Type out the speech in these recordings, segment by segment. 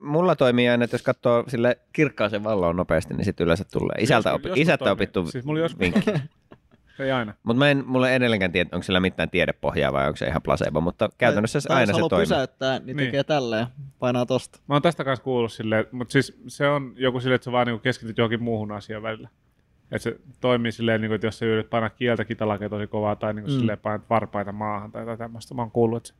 mulla toimii aina, että jos katsoo sille kirkkaaseen valloon nopeasti, niin sitten yleensä tulee. Isältä, opi, isältä toimii. opittu Siis mulla joskus vinkki. Ei aina. Mutta mä en, mulla ei edelleenkään tiedä, onko sillä mitään tiedepohjaa vai onko se ihan placebo, mutta käytännössä se aina jos se haluaa toimii. pysäyttää, niin, Niin. tekee tälleen, painaa tosta. Mä oon tästä kanssa kuullut silleen, mutta siis se on joku silleen, että sä vaan niinku keskityt johonkin muuhun asiaan välillä. Että se toimii silleen, niinku, että jos sä yrität painaa kieltä kitalakea tosi kovaa tai niinku Mm. mm. silleen painat varpaita maahan tai jotain tämmöistä. Mä oon kuullut, että se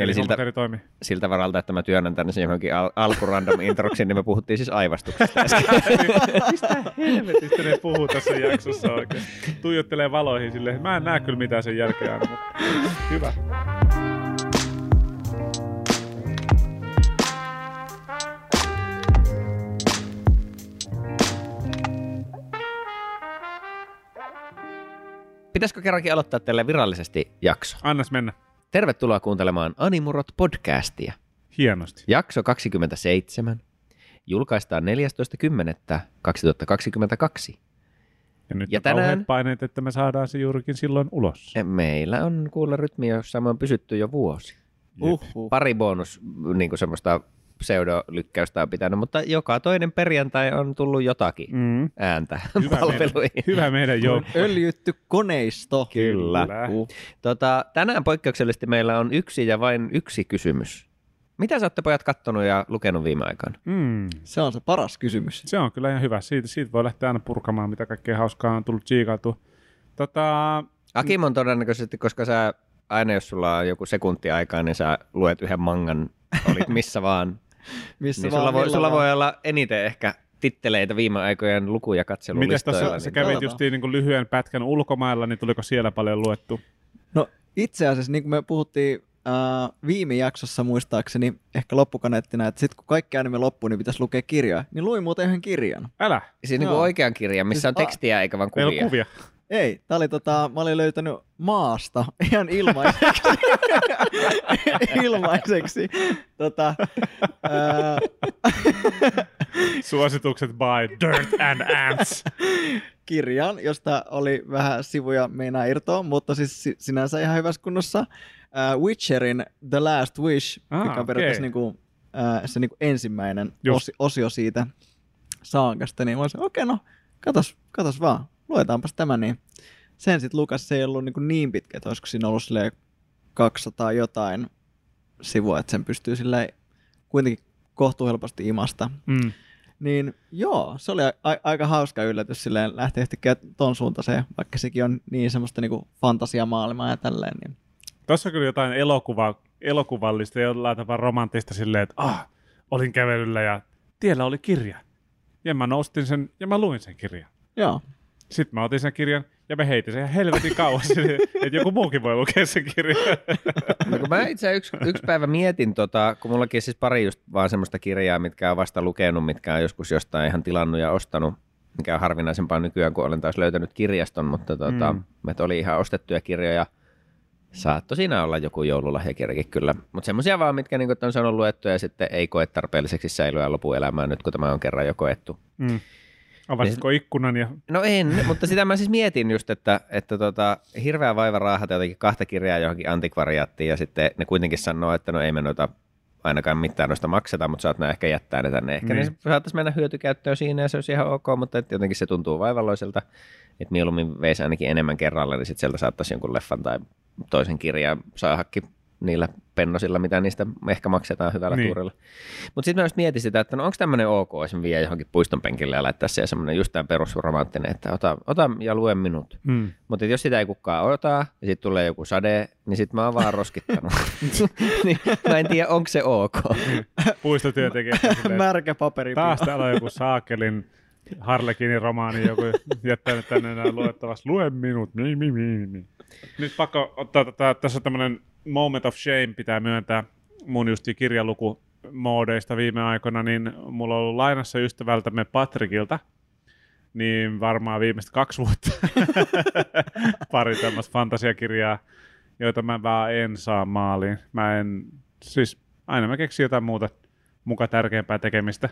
Eli siltä- eri toimii. Siltä varalta, että mä työnnän tänne sen johonkin al- alkurandom introksiin, niin me puhuttiin siis aivastuksesta. Mistä helvetistä ne puhuu tässä jaksossa oikein? Tuijottelee valoihin silleen, mä en näe kyllä mitään sen jälkeen aina, mutta hyvä. Pitäisikö kerrankin aloittaa teille virallisesti jakso? Annas mennä. Tervetuloa kuuntelemaan Animurot podcastia. Hienosti. Jakso 27. Julkaistaan 14.10.2022. Ja nyt Ja on tänään- kauheat paineet, että me saadaan se juurikin silloin ulos. Meillä on kuulla rytmi, jossa me on pysytty jo vuosi. Uhuh. Pari bonus niin kuin semmoista pseudolykkäystä on pitänyt, mutta joka toinen perjantai on tullut jotakin Mm. ääntä Hyvä, palveluihin. meidän, hyvä meidän joukko. Öljytty koneisto. Kyllä. Kyllä. Uh. Tota, tänään poikkeuksellisesti meillä on yksi ja vain yksi kysymys. Mitä sä olette pojat kattonut ja lukenut viime aikoina? Mm. Se on se paras kysymys. Se on kyllä ihan hyvä. Siitä, siitä voi lähteä aina purkamaan, mitä kaikkea hauskaa on tullut tsiikautua. Tota, Akim on todennäköisesti, koska sä aina jos sulla on joku sekunti aikaa, niin sä luet yhden mangan, olit missä vaan. Missä niin sulla, voi, sulla voi olla eniten ehkä titteleitä viime aikojen luku- ja Miten katselulistoilla. tuossa sä kävit justiin niin kuin lyhyen pätkän ulkomailla, niin tuliko siellä paljon luettu? No itse asiassa, niin kuin me puhuttiin äh, viime jaksossa muistaakseni, ehkä loppukaneettina, että sitten kun kaikki anime loppuu, niin pitäisi lukea kirjaa. Niin luin muuten yhden kirjan. Älä, Siis niin kuin oikean kirjan, missä Siis on a- tekstiä eikä vaan meillä on kuvia. Ei, tää oli tota, mä olin löytänyt maasta ihan ilmaiseksi. ilmaiseksi. Tota, ää, Suositukset by Dirt and Ants. kirjan, josta oli vähän sivuja meinaa irtoa, mutta siis si- sinänsä ihan hyvässä kunnossa. Ää, Witcherin The Last Wish, Ah, mikä on periaatteessa okei. niinku, ää, se niinku ensimmäinen Just. osi- osio siitä saakasta, niin mä olisin, okei okay, no, katos, katos vaan, luetaanpas tämä, niin sen sitten Lukas se ei ollut niin, niin pitkä, että olisiko siinä ollut silleen 200 jotain sivua, että sen pystyy silleen kuitenkin kohtuuhelposti imasta. Mm. Niin joo, se oli a- aika hauska yllätys silleen lähteä yhtäkkiä ton suuntaiseen, vaikka sekin on niin semmoista niinku fantasiamaailmaa ja tälleen. Niin. Tuossa on kyllä jotain elokuva, elokuvallista jollain tavalla romanttista silleen, että ah, olin kävelyllä ja tiellä oli kirja. Ja mä nostin sen ja mä luin sen kirjan. Joo, Sitten mä otin sen kirjan ja mä heitin sen ihan helvetin kauas, että joku muukin voi lukea sen kirjan. No, kun mä itse yksi, yksi päivä mietin, tota, kun mullakin on siis pari just vaan semmoista kirjaa, mitkä on vasta lukenut, mitkä on joskus jostain ihan tilannut ja ostanut, mikä on harvinaisempaa nykyään, kun olen taas löytänyt kirjaston, mutta tota, Mm. oli ihan ostettuja kirjoja. Saattoi siinä olla joku joululahjakirjakin kyllä, mutta semmoisia vaan, mitkä niin on saanut luettua ja sitten ei koe tarpeelliseksi säilyä lopuelämää nyt, kun tämä on kerran jo koettu. Mm. Avasitko ikkunan ja No en, mutta sitä mä siis mietin just, että, että tota, hirveä vaiva raahata jotenkin kahta kirjaa johonkin antikvariaattiin ja sitten ne kuitenkin sanoo, että no ei me noita ainakaan mitään noista makseta, mutta saat ehkä jättää ne tänne. Ehkä Niin. niin. saattaisi mennä hyötykäyttöön siinä ja se olisi ihan ok, mutta et jotenkin se tuntuu vaivalloiselta, että mieluummin veisi ainakin enemmän kerralla, niin sitten sieltä saattaisi jonkun leffan tai toisen kirjan saadakin niillä pennosilla, mitä niistä ehkä maksetaan hyvällä Niin. tuurilla. Mutta sitten mä just mietin sitä, että no onko tämmöinen ok, jos mä vien johonkin puiston penkille ja laittaa siihen semmoinen just tämä perusromanttinen, että ota, ota ja lue minut. mm. Mutta jos sitä ei kukaan ota ja sitten tulee joku sade, niin sitten mä oon vaan roskittanut. niin, mä en tiedä, onko se ok. silleen, märkä paperi. taas täällä on joku Saakelin Harlekinin romaani, joku jättänyt tänne enää luettavaksi. Lue minut. Mi, mi, mi, mi. Nyt pakko ottaa tätä, tässä on tämmöinen moment of shame pitää myöntää mun justi kirjaluku moodeista viime aikoina, niin mulla on ollut lainassa ystävältämme Patrikilta, niin varmaan viimeistä kaksi vuotta pari tämmöistä fantasiakirjaa, joita mä vaan en saa maaliin. Mä en, siis aina mä keksin jotain muuta muka tärkeämpää tekemistä.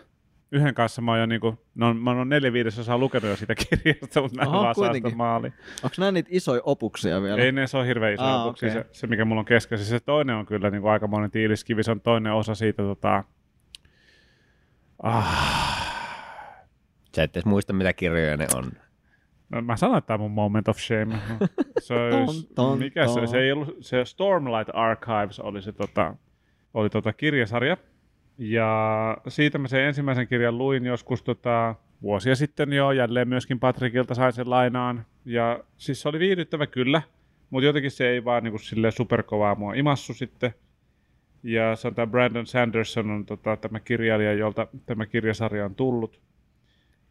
Yhden kanssa mä oon jo niinku, no, mä oon neljä viidesosaa lukenut jo sitä kirjasta, mutta mä en Oho, vaan saa kuitenkin. sitä maaliin. Onko nämä niitä isoja opuksia vielä? Ei ne, se on hirveän iso Aa, avuksi, okei. se, se, mikä mulla on kesken. Se toinen on kyllä niin kuin aikamoinen tiiliskivi, se on toinen osa siitä tota, Ah. Sä et edes muista, mitä kirjoja ne on. No, mä sanoin, että tämä on mun moment of shame. Se, olisi, Ton, ton, mikä se, ton. se, ei ollut, se Stormlight Archives oli se tota, oli tota kirjasarja. Ja siitä mä sen ensimmäisen kirjan luin joskus tota, vuosia sitten jo, jälleen myöskin Patrikilta sain sen lainaan. Ja siis se oli viihdyttävä kyllä, mutta jotenkin se ei vaan niinku silleen superkovaa mua imassu sitten. Ja se on tämä Brandon Sanderson on tota, tämä kirjailija, jolta tämä kirjasarja on tullut.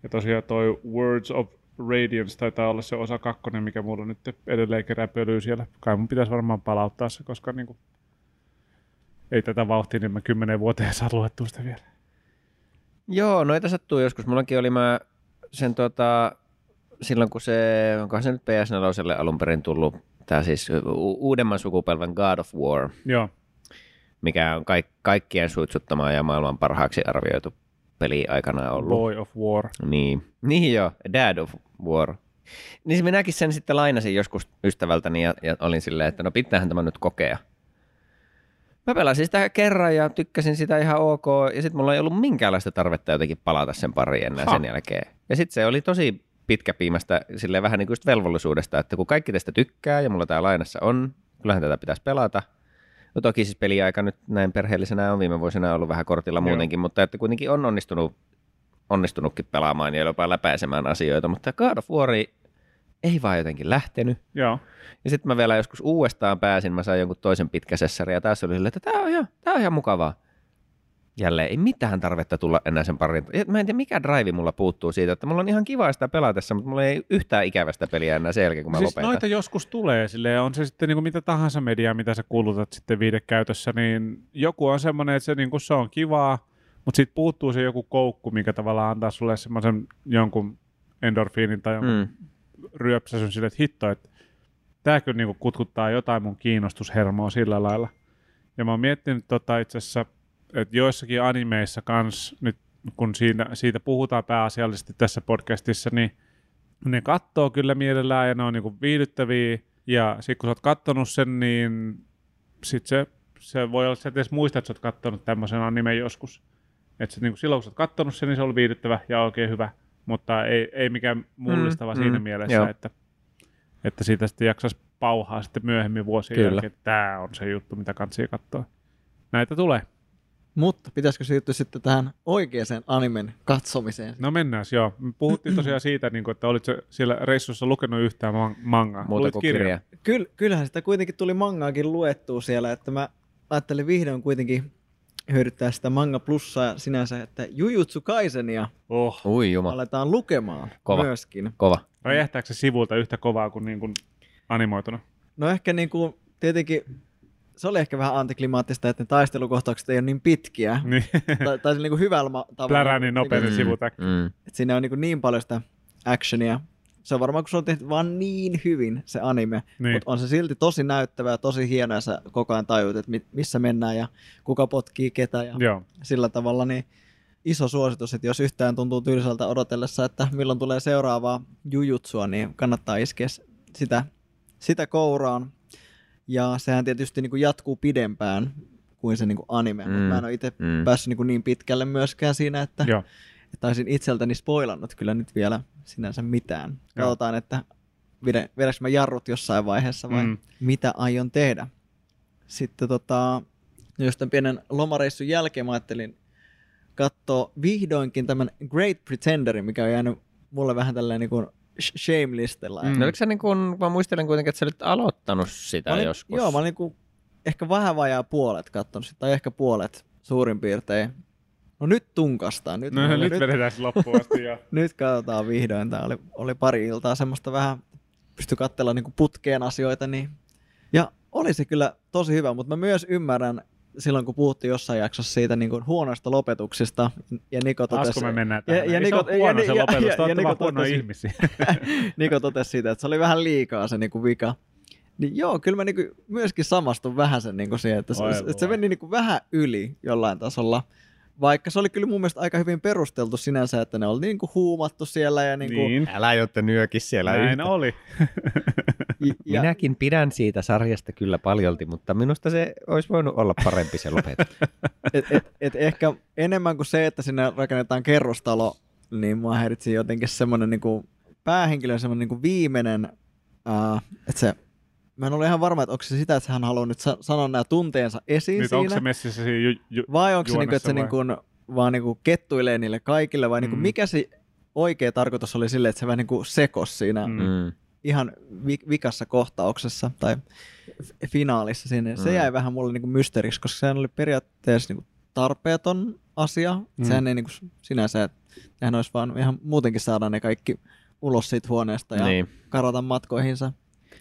Ja tosiaan toi Words of Radiance taitaa olla se osa kakkonen, mikä mulla nyt edelleen kerää pölyä siellä. Kai mun pitäisi varmaan palauttaa se, koska niinku, ei tätä vauhtia, niin mä kymmenen vuoteen saa luettua sitä vielä. Joo, noita sattuu joskus. Mullakin oli mä sen tota, silloin kun se, onkohan se nyt PS4 alun perin tullut, tämä siis u- uudemman sukupolven God of War, Joo, mikä on kaik- kaikkien suitsuttamaa ja maailman parhaaksi arvioitu peli aikanaan ollut. Boy of War. Niin, niin joo, Dad of War. Niin minäkin sen sitten lainasin joskus ystävältäni ja, ja olin silleen, että no pitäähän tämä nyt kokea. Mä pelasin sitä kerran ja tykkäsin sitä ihan ok, ja sitten mulla ei ollut minkäänlaista tarvetta jotenkin palata sen pariin enää Ha. sen jälkeen. Ja sitten se oli tosi pitkäpiimästä silleen vähän niin kuin velvollisuudesta, että kun kaikki tästä tykkää ja mulla tämä lainassa on, kyllähän tätä pitäisi pelata. No toki siis peliaika nyt näin perheellisenä on viime vuosina ollut vähän kortilla Joo. muutenkin, mutta että kuitenkin on onnistunut, onnistunutkin pelaamaan ja jopa läpäisemään asioita, mutta God of War ei vaan jotenkin lähtenyt. Joo. Ja sitten mä vielä joskus uudestaan pääsin, mä sain jonkun toisen pitkäsessärin ja taas oli silleen, että tää on ihan, tää on ihan mukavaa. Jälleen ei mitään tarvetta tulla enää sen parin. Mä en tiedä mikä drive mulla puuttuu siitä, että mulla on ihan kiva sitä pelatessa, mutta mulla ei yhtään ikävästä peliä enää sen jälkeen, kun mä siis lopetan. noita joskus tulee, silleen, on se sitten niin mitä tahansa mediaa, mitä sä kulutat sitten viidekäytössä, niin joku on semmoinen, että se, niin se on kivaa, mutta sitten puuttuu se joku koukku, mikä tavallaan antaa sulle semmoisen jonkun endorfiinin tai jonkun Mm. Ryöpsäsyn sille, että hitto, että tämä kyllä niinku kutkuttaa jotain mun kiinnostushermoa sillä lailla. Ja mä oon miettinyt tota itse asiassa, että joissakin animeissa kans, nyt kun siinä, siitä puhutaan pääasiallisesti tässä podcastissa, niin ne kattoo kyllä mielellään ja ne on niinku viihdyttäviä. Ja sit kun sä oot kattonut sen, niin sit se, se voi olla, että sä et edes muista, että sä oot kattonut tämmöisen animen joskus. Että niinku silloin kun sä oot kattonut sen, niin se on viihdyttävä ja oikein hyvä. Mutta ei, ei mikään mullistava Mm, siinä mm, mielessä, joo. että, että siitä sitten jaksaisi pauhaa sitten myöhemmin vuosien Kyllä. jälkeen, että tämä on se juttu, mitä kansi katsoa. Näitä tulee. Mutta pitäisikö siirtyä sitten tähän oikeaan animen katsomiseen? No mennään, joo. Me puhuttiin tosiaan siitä, niin kuin, että olit siellä reissussa lukenut yhtään man- mangaa. Muuta Luit kuin kirjan? kirja. Kyll, kyllähän sitä kuitenkin tuli mangaakin luettua siellä, että mä ajattelin vihdoin kuitenkin hyödyttää sitä manga plussaa sinänsä, että Jujutsu Kaisenia Oh. Ui juma, aletaan lukemaan Kova. myöskin. kova. Räjähtääkö se sivulta yhtä kovaa kuin, niin kuin animoituna? No ehkä niinku, tietenkin se oli ehkä vähän antiklimaattista, että ne taistelukohtaukset ei ole niin pitkiä. Niin. tai, tai niinku hyvällä ma- tavalla. Plärää niin nopea Niinku, se sivutäkki. Mm. siinä on niinku niin paljon sitä actionia. Se on varmaan, kun se on tehty vaan niin hyvin se anime, Niin. mutta on se silti tosi näyttävää ja tosi hieno, ja sä koko ajan tajut, että mi- missä mennään ja kuka potkii ketä ja Joo. sillä tavalla niin iso suositus, että jos yhtään tuntuu tylsältä odotellessa, että milloin tulee seuraavaa jujutsua, niin kannattaa iskeä sitä, sitä kouraan. Ja sehän tietysti niin kuin jatkuu pidempään kuin se niin kuin anime, mm. Mm, mutta mä en ole itse mm. päässyt niin, kuin niin pitkälle myöskään siinä, että, Joo. Että olisin itseltäni spoilannut kyllä nyt vielä sinänsä mitään. Katsotaan, että vedä- vedänkö mä jarrut jossain vaiheessa vai Mm. mitä aion tehdä. Sitten tota, just tämän pienen lomareissun jälkeen mä ajattelin katsoa vihdoinkin tämän Great Pretenderin, mikä on jäänyt mulle vähän tälleen niin kuin sh- shame-listalla. Mm. No oliko se niin kuin, mä muistelen kuitenkin, että sä olit aloittanut sitä Mä olin, joskus. Joo, mä olin niin kuin ehkä vähän vajaa puolet katsonut sitä, tai ehkä puolet suurin piirtein. No nyt tunkastaan. Nyt, No, meillä- nyt vedetään se loppuun asti. Ja... nyt katsotaan vihdoin. Tämä oli, oli pari iltaa semmoista vähän, pysty katsella niin putkeen asioita. Niin. Ja oli se kyllä tosi hyvä, mutta mä myös ymmärrän silloin, kun puhuttiin jossain jaksossa siitä niin kuin huonoista lopetuksista. Ja Niko totesi, kun me mennään Ja- tähän. ja Ei se Niko- on huono ja- se ja- lopetus. ja- olette ja Niko totesi- ihmisiä. Niko totesi siitä, että se oli vähän liikaa se niin kuin vika. Niin joo, kyllä mä niin kuin myöskin samastun vähän sen niin kuin siihen, että se, että se meni niin kuin vähän yli jollain tasolla. Vaikka se oli kyllä mun mielestä aika hyvin perusteltu sinänsä, että ne oli niin kuin huumattu siellä ja niin kuin, Niin. Älä jotta nyöki siellä Näin yhtä. oli. Ja, Minäkin pidän siitä sarjasta kyllä paljolti, mutta minusta se olisi voinut olla parempi se lopetus. et, et, et ehkä enemmän kuin se, että sinne rakennetaan kerrostalo, niin mua häiritsi jotenkin semmoinen niinku, päähenkilön semmoinen niinku viimeinen, uh, että se, mä en ole ihan varma, että onko se sitä, että hän haluaa nyt sa- sanoa nämä tunteensa esiin Nyt siinä, onko se messissä siinä ju, ju, vai onko se, niinku, että se vai? niinku, vaan niinku kettuilee niille kaikille, vai niinku, Mm. mikä se oikea tarkoitus oli sille, että se vähän niinku sekos siinä Mm. Mm. ihan vi- vikassa kohtauksessa tai f- finaalissa sinne. Se Mm. jäi vähän mulle niinku mysteeriksi, koska sehän oli periaatteessa niinku tarpeeton asia. Mm. Sehän ei niinku sinänsä, että nehän olisi vaan ihan muutenkin saada ne kaikki ulos siitä huoneesta ja niin. Niin. karata matkoihinsa,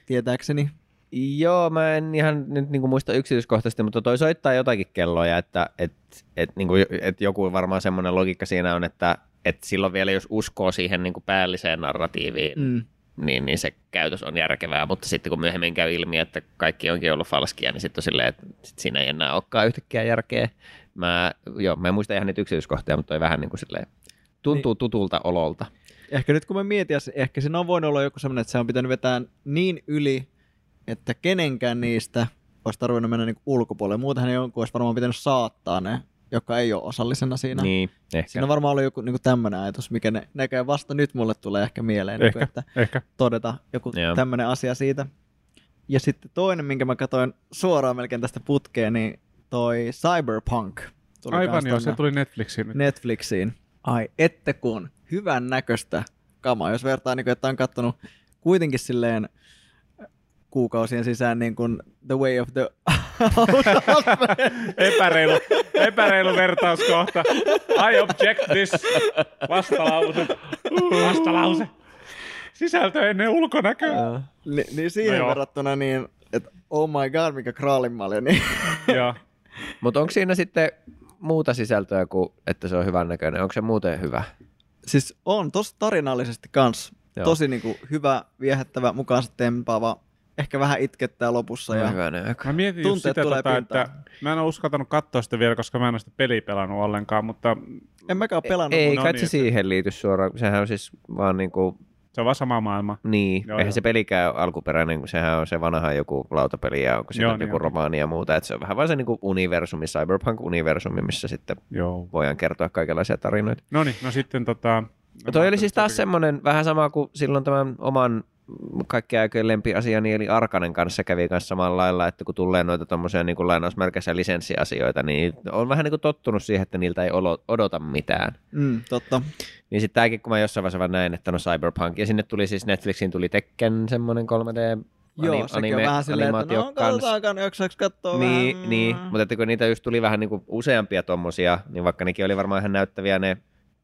tietääkseni. Joo, mä en ihan nyt niin muista yksityiskohtaisesti, mutta toi soittaa jotakin kelloja, että et, et, niin kuin, et joku varmaan semmoinen logiikka siinä on, että et silloin vielä jos uskoo siihen niin kuin päälliseen narratiiviin. Mm. niin, niin se käytös on järkevää, mutta sitten kun myöhemmin käy ilmi, että kaikki onkin ollut falskia, niin sitten on silleen, että sit siinä ei enää olekaan yhtäkkiä järkeä. Mä, joo, mä en muista ihan niitä yksityiskohtia, mutta toi vähän niin kuin silleen, tuntuu niin. tutulta ololta. Ehkä nyt kun mä mietin, ehkä siinä on voinut olla joku semmoinen, että se on pitänyt vetää niin yli, että kenenkään niistä olisi tarvinnut mennä niinku ulkopuolelle. Muutenhan jonkun olisi varmaan pitänyt saattaa ne, joka ei ole osallisena siinä. Niin, ehkä. Siinä on varmaan ollut joku niin tämmöinen ajatus, mikä ne näkee vasta nyt mulle tulee ehkä mieleen, niin Ehkä, kuin, että ehkä. todeta joku Joo. tämmöinen asia siitä. Ja sitten toinen, minkä mä katsoin suoraan melkein tästä putkeen, niin toi Cyberpunk. Tuli Aivan joo, se tuli Netflixiin nyt. Netflixiin. Ai ette kun, hyvän näköistä kamaa. Jos vertaa, niin kuin, että on kattonut kuitenkin silleen kuukausien sisään niin kuin The Way of the epäreilu, epäreilu vertauskohta. I object this. Vastalause. Vastalause. Sisältö ennen ulkonäköä. Ni, niin siihen No verrattuna niin, että oh my god, mikä kraalinmalja, niin Joo. Mutta onko siinä sitten muuta sisältöä kuin, että se on hyvän näköinen? Onko se muuten hyvä? siis on tosi tarinallisesti kans Joo. tosi niin kuin, hyvä, viehättävä, mukaansa tempaava, ehkä vähän itkettää lopussa. No, Ja, aika. Mä mietin just Tunteet sitä, tulee tota, pintaan. että mä en ole uskaltanut katsoa sitä vielä, koska mä en ole sitä peliä pelannut ollenkaan, mutta en mäkään ole pelannut. Ei no kai niin, se että- siihen liity suoraan. Sehän on siis vaan niinku, se on vaan sama maailma. niin, Joo, eihän joo. se pelikään ole alkuperäinen, kun sehän on se vanha joku lautapeli ja onko siinä Joo, joku niin romaani ja muuta. Että se on vähän vaan se niinku universumi, cyberpunk-universumi, missä sitten Joo. voidaan kertoa kaikenlaisia tarinoita. No niin, no sitten tota... No toi oli siis taas semmoinen vähän sama kuin silloin tämän oman kaikkien aikojen lempiasiani, eli Arkanen kanssa kävi kanssa samalla lailla, että kun tulee noita tommosia niin kuin lainausmerkeissä lisenssiasioita, niin on vähän niin kuin tottunut siihen, että niiltä ei odota mitään. Mm, totta. Niin sitten tämäkin, kun mä jossain vaiheessa vaan näin, että no Cyberpunk, ja sinne tuli siis Netflixiin tuli Tekken semmoinen 3D Joo, ani- sekin on vähän silleen, että no kans. katsotaankaan, jaksaako katsoa Niin, vähän. niin, mutta että kun niitä just tuli vähän niin kuin useampia tommosia, niin vaikka nekin oli varmaan ihan näyttäviä ne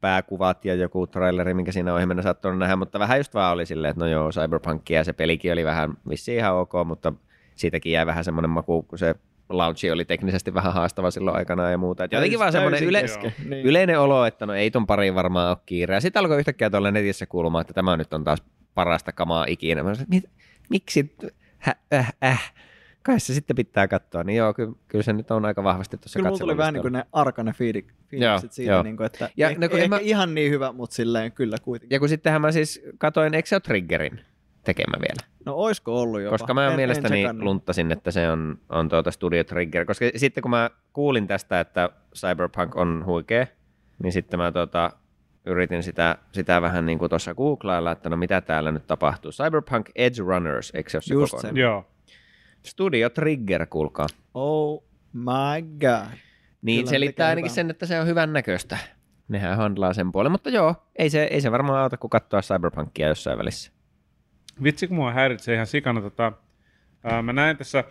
pääkuvat ja joku traileri, minkä siinä mennä saattanut nähdä, mutta vähän just vaan oli silleen, että no joo, Cyberpunk ja se pelikin oli vähän vissiin ihan ok, mutta siitäkin jäi vähän semmoinen maku, kun se launchi oli teknisesti vähän haastava silloin aikanaan ja muuta. Et jotenkin vaan semmoinen yle, niin. yleinen olo, että no ei ton pariin varmaan ole kiire. Ja sitten alkoi yhtäkkiä tuolla netissä kuulumaan, että tämä nyt on taas parasta kamaa ikinä. Mä sanoin, miksi? Hä, äh, äh. Kai se sitten pitää katsoa. Niin joo, kyllä, kyllä se nyt on aika vahvasti tuossa Kyllä mulla tuli vähän niin kuin ne arkane fiidik- Joo, fiilikset siitä, joo. niin kuin, että Ja ja, no en mä- ihan niin hyvä, mutta silleen kyllä kuitenkin. Ja kun sittenhän mä siis katoin Excel Triggerin tekemä vielä. No oisko ollut jopa? Koska mä En- en mielestäni tsekannut. lunttasin, että se on, on tuota Studio Trigger. Koska sitten kun mä kuulin tästä, että Cyberpunk on huikea, niin sitten mä tuota, yritin sitä, sitä vähän niin kuin tuossa googlailla, että no mitä täällä nyt tapahtuu. Cyberpunk Edge Runners, eikö se ole se Just kokoinen? se. Joo. Studio Trigger, kuulkaa. Oh my god. Niin Kyllä selittää ainakin hyvää. sen, että se on hyvän näköistä. Nehän handlaa sen puolen, mutta joo, ei se, ei se varmaan auta, kun katsoa Cyberpunkia jossain välissä. Vitsi, kun mua häiritsee ihan sikana. Tota, ää, mä näin tässä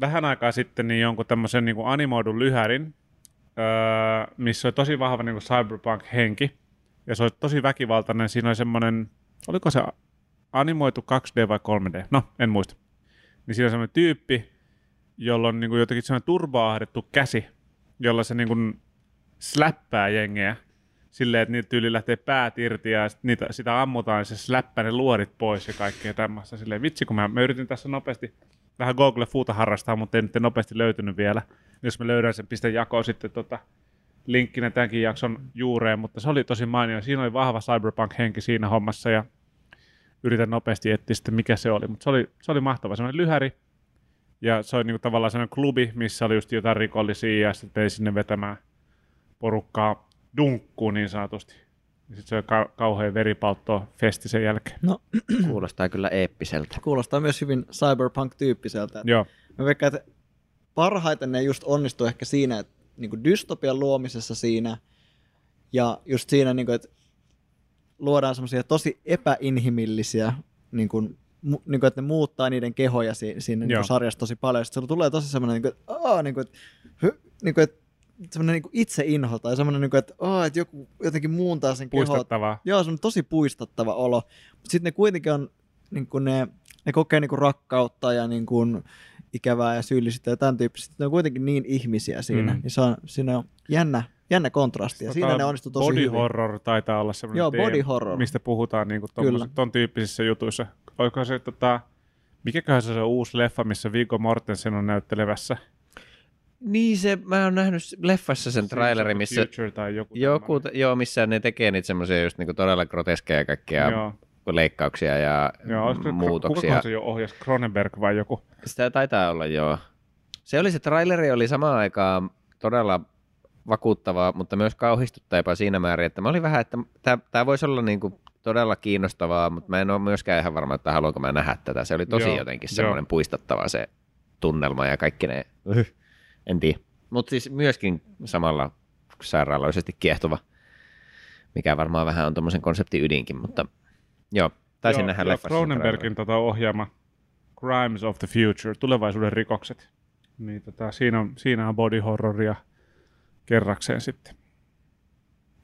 vähän aikaa sitten niin jonkun tämmöisen niin animoidun lyhärin, ää, missä oli tosi vahva niin cyberpunk-henki. Ja se oli tosi väkivaltainen. Siinä oli semmoinen, oliko se animoitu 2D vai 3D? No, en muista. Niin siinä on semmoinen tyyppi, jolla on niin kuin jotenkin semmoinen turbaahdettu käsi, jolla se niin kuin släppää jengeä silleen, että niitä tyyli lähtee päät irti ja sit niitä, sitä ammutaan ja se släppää ne luodit pois ja kaikkea tämmöistä. Silleen vitsi, kun mä, mä yritin tässä nopeasti vähän Google Fuuta harrastaa, mutta ei nyt nopeasti löytynyt vielä. Jos mä löydän sen, pistän jakoon sitten tota, linkkinä tämänkin jakson juureen, mutta se oli tosi mainio. Siinä oli vahva cyberpunk-henki siinä hommassa ja yritän nopeasti etsiä sitten, mikä se oli. Mutta se oli, se oli mahtava, semmoinen lyhäri. Ja se oli niinku tavallaan sellainen klubi, missä oli just jotain rikollisia ja sitten vei sinne vetämään porukkaa dunkkuun niin sanotusti. Ja sitten se oli ka- kauhean veripaltto festi sen jälkeen. No, Kuulostaa kyllä eeppiseltä. kuulostaa myös hyvin cyberpunk-tyyppiseltä. Joo. Mä veikkaan, että parhaiten ne just onnistuu ehkä siinä, että niin dystopian luomisessa siinä ja just siinä, niin kuin, että luodaan semmoisia tosi epäinhimillisiä, niin kuin, mu, niin kuin, että ne muuttaa niiden kehoja si, siinä niin sarjassa tosi paljon. Sitten tulee tosi semmoinen, niin kuin, että, aa, niin kuin, hy, niin kuin, että semmoinen niin itseinho tai semmoinen, niin kuin, että, aa, että joku jotenkin muuntaa sen kehoa. Joo, se on tosi puistattava olo. Mutta sitten ne kuitenkin on, niin kuin ne, ne kokee niin kuin rakkautta ja niin kuin ikävää ja syyllisyyttä ja tämän tyyppistä. Ne on kuitenkin niin ihmisiä siinä. Mm. Mm. Niin se on, siinä on jännä, jännä kontrasti ja siinä Tota, ne onnistuu tosi body hyvin. horror taitaa olla semmoinen Joo, teema, body horror. mistä puhutaan niinku Kyllä. ton tyyppisissä jutuissa. Oliko se, tota, mikäköhän se on se uusi leffa, missä Viggo Mortensen on näyttelevässä? Niin se, mä oon nähnyt leffassa sen trailerin, missä, Future tai joku. joku, joo, missä ne tekee niitä semmoisia just niinku todella groteskeja kaikkia Joo, leikkauksia ja joo olisiko, muutoksia. Kukakohan se jo ohjasi? Cronenberg vai joku? Sitä taitaa olla, joo. Se oli se traileri oli samaan aikaan todella vakuuttavaa, mutta myös kauhistuttaa jopa siinä määrin, että mä olin vähän, että tämä voisi olla niinku todella kiinnostavaa, mutta mä en ole myöskään ihan varma, että haluanko mä nähdä tätä. Se oli tosi Joo, jotenkin joo. semmoinen puistattava se tunnelma ja kaikki ne, en tiedä. Mutta siis myöskin samalla sairaaloisesti kiehtova, mikä varmaan vähän on tuommoisen konseptin ydinkin, mutta joo, taisin joo, nähdä leffassa. Cronenbergin tota ohjaama Crimes of the Future, tulevaisuuden rikokset. Niin tota, siinä, on, siinä on body horroria kerrakseen sitten.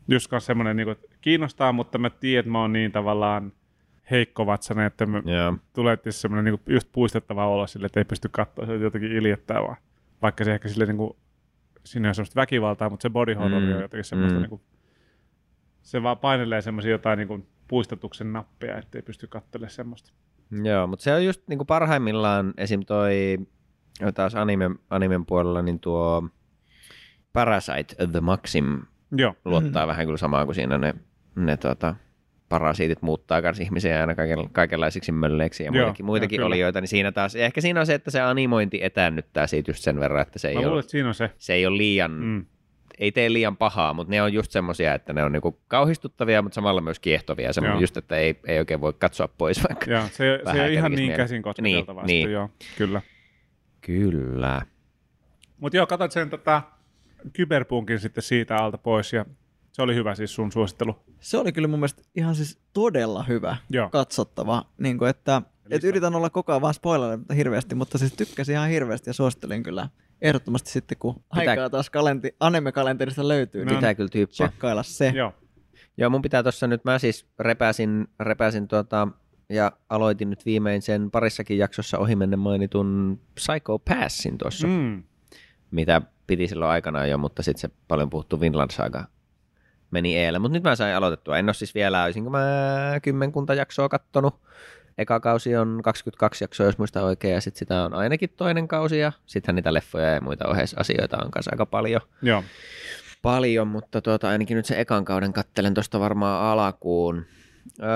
Just kanssa semmoinen, niin että kiinnostaa, mutta mä tiedän, että mä oon niin tavallaan heikkovatsainen, että trailerilla. Joo. tulee tietysti semmoinen niin just puistettava olo sille, että ei pysty katsoa, se jotenkin iljettää vaan. Vaikka se ehkä sille niin kuin, siinä on semmoista väkivaltaa, mutta se body horror Mm, on jotenkin semmoista, mm. niin kuin, se vaan painelee semmoisia jotain niin kuin puistatuksen nappeja, ettei pysty katselemaan semmoista. Joo, mutta se on just niinku parhaimmillaan esim. toi taas anime, animen puolella, niin tuo Parasite The Maxim Joo, luottaa vähän kyllä samaan kuin siinä ne, ne tota, parasiitit muuttaa kans ihmisiä aina kaiken, kaikenlaisiksi mölleiksi ja Joo, muitakin, muitakin kyllä. olioita, niin siinä taas, ehkä siinä on se, että se animointi etäännyttää siitä just sen verran, että se ei, mä luulen, ole, että siinä on se. se ei ole liian, mm. Ei tee liian pahaa, mutta ne on just semmosia, että ne on niinku kauhistuttavia, mutta samalla myös kiehtovia, semmoinen Joo. just, että ei, ei oikein voi katsoa pois vaikka. Joo, se, ei- se ei ole ihan niin käsin kosketeltavaa. Niin, Niin, niin. Joo, kyllä. Kyllä. Mutta joo, katsoit sen tota, kyberpunkin sitten siitä alta pois ja se oli hyvä siis sun suosittelu. Se oli kyllä mun mielestä ihan siis todella hyvä Joo. katsottava. Niin kuin, että, että yritän olla koko ajan vaan spoilerita hirveästi, mutta siis tykkäsin ihan hirveästi ja suosittelin kyllä ehdottomasti sitten, kun Pitää- aikaa taas kalenti, anime-kalenterista löytyy, No niin Pitää kyllä tyyppää. tsekkailla se. Joo. Joo, mun pitää tuossa nyt, mä siis repäsin, repäsin tuota, ja aloitin nyt viimein sen parissakin jaksossa ohimennen mainitun Psycho Passin tuossa, mm. Mm. mitä piti silloin aikanaan jo, mutta sitten se paljon puhuttu Vinland Saga meni eelle. Mutta nyt mä sain aloitettua. En ole siis vielä, olisinko mä kymmenkunta jaksoa kattonut. Eka kausi on 22 jaksoa, jos muista oikein, ja sitten sitä on ainakin toinen kausi, ja sittenhän niitä leffoja ja muita oheisasioita on kanssa aika paljon Joo. paljon, mutta tuota, ainakin nyt sen ekan kauden kattelen tuosta varmaan alkuun. Öö,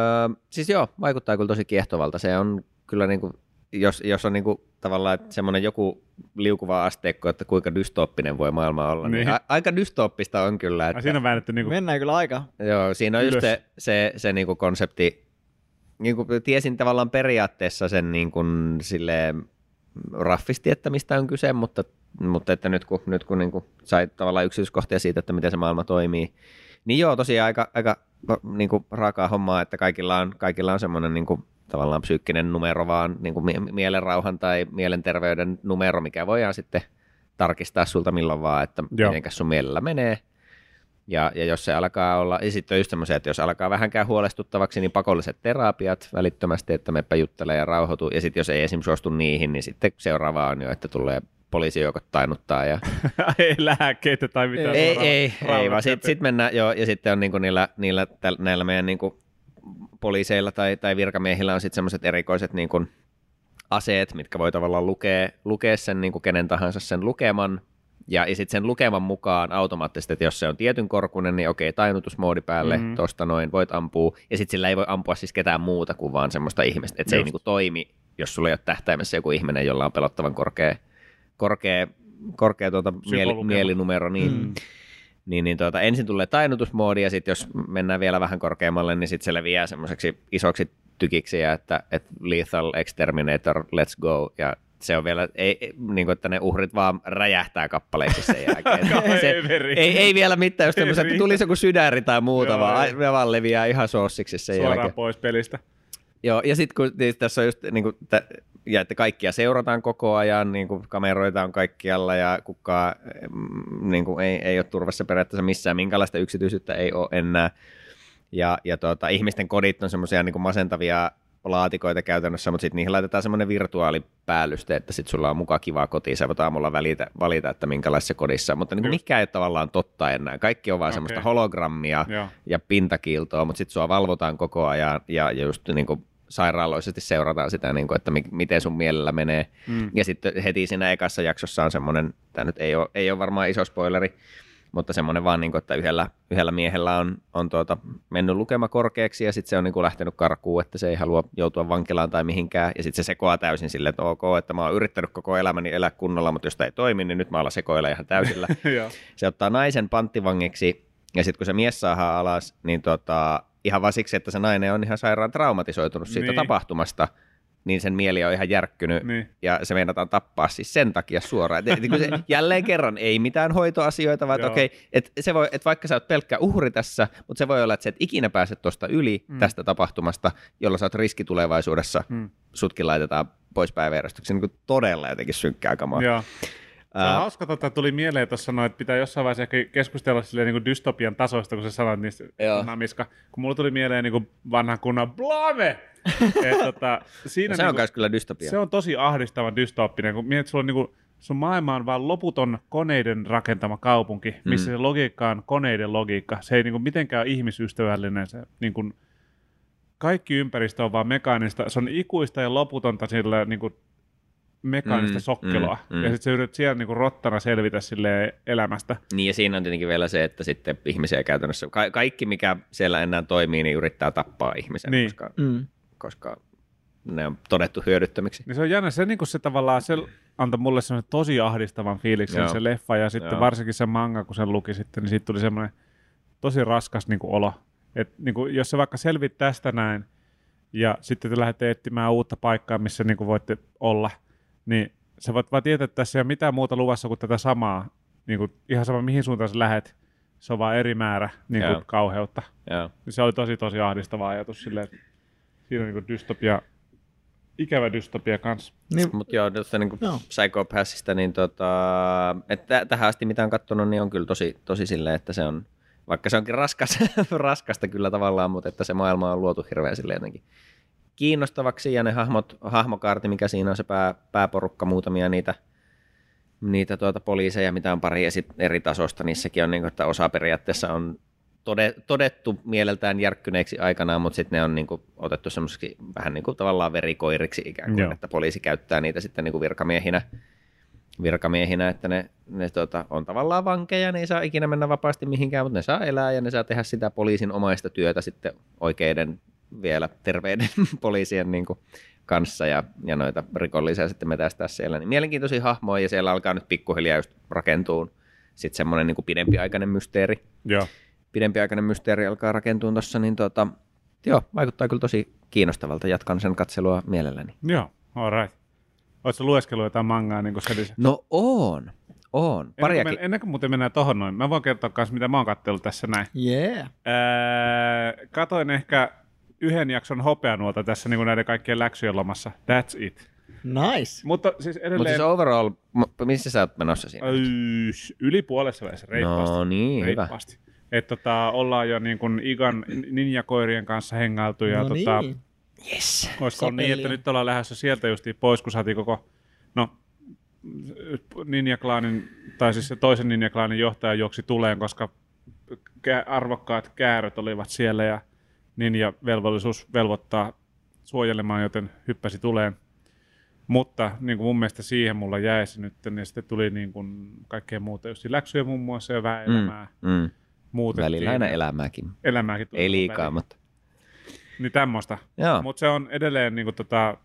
siis joo, vaikuttaa kyllä tosi kiehtovalta. Se on kyllä niinku, jos, jos on niinku tavallaan että semmoinen joku liukuva asteikko, että kuinka dystooppinen voi maailma olla, niin, Niin. niin a, aika dystooppista on kyllä. Että, siinä on väännetty niinku, Mennään kyllä aika. Joo, siinä on just ylös. se, se, se niinku konsepti, niinku tiesin tavallaan periaatteessa sen niinku silleen raffisti, että mistä on kyse, mutta, mutta että nyt kun, nyt kun niinku sai tavallaan yksityiskohtia siitä, että miten se maailma toimii, niin joo, tosiaan aika, aika niinku raakaa hommaa, että kaikilla on, kaikilla on semmoinen niinku, tavallaan psyykkinen numero vaan niinku mie- mielenrauhan tai mielenterveyden numero, mikä voidaan sitten tarkistaa sulta milloin vaan, että miten sun mielellä menee. Ja, ja jos se alkaa olla, ja sitten on just semmoisia, että jos alkaa vähänkään huolestuttavaksi, niin pakolliset terapiat välittömästi, että meppä juttelee ja rauhoituu. Ja sitten jos ei esim. suostu niihin, niin sitten seuraava on jo, että tulee poliisijoukot tainuttaa. Ja... ei lääkkeitä tai mitään. ei, ei, ei, vaan sitten sit mennään, joo, ja sitten on niinku niillä, niillä täl, näillä meidän niinku poliiseilla tai, tai virkamiehillä on sitten semmoiset erikoiset niinku aseet, mitkä voi tavallaan lukea, lukea sen niinku kenen tahansa sen lukeman, Ja, sitten sen lukeman mukaan automaattisesti, että jos se on tietyn korkunen, niin okei, tainnutusmoodi päälle, Mhm. mm. tosta noin, voit ampua. Ja sitten sillä ei voi ampua siis ketään muuta kuin vaan semmoista ihmistä. Että se ei niinku toimi, jos sulla ei ole tähtäimessä joku ihminen, jolla on pelottavan korkea, korkea, korkea tuota mieli, mielinumero. Niin, Mm. niin, niin tuota, ensin tulee tainnutusmoodi ja sitten jos mennään vielä vähän korkeammalle, niin sitten se leviää semmoiseksi isoksi tykiksi ja että, että lethal exterminator, let's go. Ja se on vielä, ei, niin kuin, että ne uhrit vaan räjähtää kappaleiksi sen jälkeen. Se, ei, ei vielä mitään, jos Ei tämmöisen, riitä. tulisi joku sydäri tai muuta, Joo, vaan ei. ne vaan leviää ihan soossiksi sen Suoraan jälkeen. pois pelistä. Joo, ja sitten kun niin tässä on just niin kuin, tä, ja että kaikkia seurataan koko ajan, niin kuin kameroita on kaikkialla ja kukaan mm, niin kuin ei, ei ole turvassa periaatteessa missään, minkälaista yksityisyyttä ei ole enää. Ja, ja tuota, ihmisten kodit on semmoisia niin masentavia laatikoita käytännössä, mutta sitten niihin laitetaan semmoinen virtuaalipäällyste, että sitten sulla on muka kiva koti, sä voit aamulla valita, valita että minkälaisessa kodissa, mutta niin mikään ei ole tavallaan totta enää. Kaikki on vaan Okei. semmoista hologrammia, Joo. ja pintakiiltoa, mutta sitten sua valvotaan koko ajan ja, ja just niin kuin sairaaloisesti seurataan sitä, niin kuin, että mi- miten sun mielellä menee. Mm. Ja sitten heti siinä ekassa jaksossa on semmoinen, tämä nyt ei ole, ei ole varmaan iso spoileri, mutta semmoinen vaan, niin kuin, että yhdellä, yhdellä miehellä on, on tuota, mennyt lukema korkeaksi ja sitten se on niin kuin lähtenyt karkuun, että se ei halua joutua vankilaan tai mihinkään. Ja sitten se sekoaa täysin silleen, että ok, että mä oon yrittänyt koko elämäni elää kunnolla, mutta jos tämä ei toimi, niin nyt mä alan sekoilla ihan täysillä se ottaa naisen panttivangiksi, ja sitten kun se mies saadaan alas, niin tota, ihan vaan siksi, että se nainen on ihan sairaan traumatisoitunut siitä Niin. tapahtumasta, niin sen mieli on ihan järkkynyt, Niin. ja se meinataan tappaa siis sen takia suoraan. Et, et, kun se, jälleen kerran ei mitään hoitoasioita, vaan okei, et se voi, et vaikka sä oot pelkkä uhri tässä, mutta se voi olla, että sä et ikinä pääse tuosta yli Mm. tästä tapahtumasta, jolla sä oot riski tulevaisuudessa, Mm. sutkin laitetaan pois päiväjärjestyksen, niin todella jotenkin synkkää kamaa. Joo. Se on hauska, tota, tuli mieleen tuossa sanoa, että pitää jossain vaiheessa ehkä keskustella silleen, niin kuin dystopian tasoista, kun sä sanoit niistä Joo. namiska. Kun mulla tuli mieleen niin kuin vanhan kunnan blame! Et, tota, siinä se on niin myös kyllä dystopia. se on tosi ahdistava dystooppinen, kun mietit, että sulla on niin kuin, sun maailma on vaan loputon koneiden rakentama kaupunki, missä Mm. se logiikka on koneiden logiikka. Se ei niin kuin mitenkään ole ihmisystävällinen. Se, niin kuin, kaikki ympäristö on vaan mekaanista. Se on ikuista ja loputonta sillä niin kuin, mekaanista Mm, sokkeloa. mm, mm. Ja sitten sä yrität siellä niin kuin, rottana selvitä sille elämästä. Niin ja siinä on tietenkin vielä se, että sitten ihmisiä käytännössä, ka- kaikki mikä siellä enää toimii, niin yrittää tappaa ihmisen, Niin. koska, Mm. koska ne on todettu hyödyttömiksi. Niin se on jännä, se, niin se tavallaan se antoi mulle semmoinen tosi ahdistavan fiiliksen Joo. se leffa ja sitten Joo. varsinkin se manga, kun sen luki sitten, niin siitä tuli semmoinen tosi raskas niin kuin olo. Et, niin kuin, jos sä vaikka selvit tästä näin ja sitten te lähdette etsimään uutta paikkaa, missä niin kuin voitte olla, niin sä voit vaan tietää, että tässä ei ole mitään muuta luvassa kuin tätä samaa. Niin kuin, ihan sama mihin suuntaan sä lähet, se on vaan eri määrä niin kuin, Joo. kauheutta. Joo. Se oli tosi tosi ahdistava ajatus silleen, että siinä on niin dystopia, ikävä dystopia kanssa. Niin, Mutta joo, tuosta niin Joo. Psychopassista, niin tota, että tähän asti mitä on katsonut, niin on kyllä tosi, tosi silleen, että se on, vaikka se onkin raskas, raskasta kyllä tavallaan, mutta että se maailma on luotu hirveän silleen jotenkin kiinnostavaksi ja ne hahmot, hahmokaarti, mikä siinä on se pää, pääporukka, muutamia niitä, niitä tuota poliiseja, mitä on pari esi- eri tasosta, niissäkin on niin kuin, että osa periaatteessa on tode, todettu mieleltään järkkyneeksi aikanaan, mutta sitten ne on niin kuin, otettu semmoisiksi vähän niin kuin tavallaan verikoiriksi ikään kuin, Joo. että poliisi käyttää niitä sitten niin kuin virkamiehinä, virkamiehinä, että ne, ne tota, on tavallaan vankeja, ne ei saa ikinä mennä vapaasti mihinkään, mutta ne saa elää ja ne saa tehdä sitä poliisin omaista työtä sitten oikeiden vielä terveiden poliisien niin kuin, kanssa ja, ja noita rikollisia sitten metästää siellä. Niin mielenkiintoisia hahmoja ja siellä alkaa nyt pikkuhiljaa just rakentua sitten semmoinen niin kuin pidempiaikainen mysteeri. Joo. Pidempiaikainen mysteeri alkaa rakentua tuossa, niin tota, joo, vaikuttaa kyllä tosi kiinnostavalta. Jatkan sen katselua mielelläni. Joo, all right. Oletko lueskellut jotain mangaa niin kuin sen lisäksi? No on, on. Ennen kuin, ennen kuin muuten mennään tohon noin, mä voin kertoa myös, mitä mä oon kattellut tässä näin. yeah. Ää, katoin ehkä yhden jakson hopeanuolta tässä niin kuin näiden kaikkien läksyjen lomassa. That's it. Nice. Mutta siis Mutta edelleen... siis overall, missä sä oot menossa siinä? Yli puolessa välissä reippaasti. No niin, hyvä. reippaasti. Et tota, ollaan jo niin kuin Igan ninjakoirien kanssa hengailtu ja no tota, niin. Yes. Olisiko niin, että nyt ollaan lähdössä sieltä justiin pois, kun saatiin koko, no, ninjaklaanin, tai siis se toisen ninjaklaanin johtaja juoksi tuleen, koska arvokkaat kääröt olivat siellä ja ninja velvollisuus velvoittaa suojelemaan, joten hyppäsi tuleen. Mutta niin kuin mun mielestä siihen mulla jäi se nyt, niin sitten tuli niin kuin kaikkea muuta, just läksyjä muun muassa ja vähän elämää Mm, mm. muutettiin. Välillä aina elämääkin. Elämääkin Ei liikaa, väliin. mutta Niin tämmöistä. Mutta se on edelleen niin kuin, tota,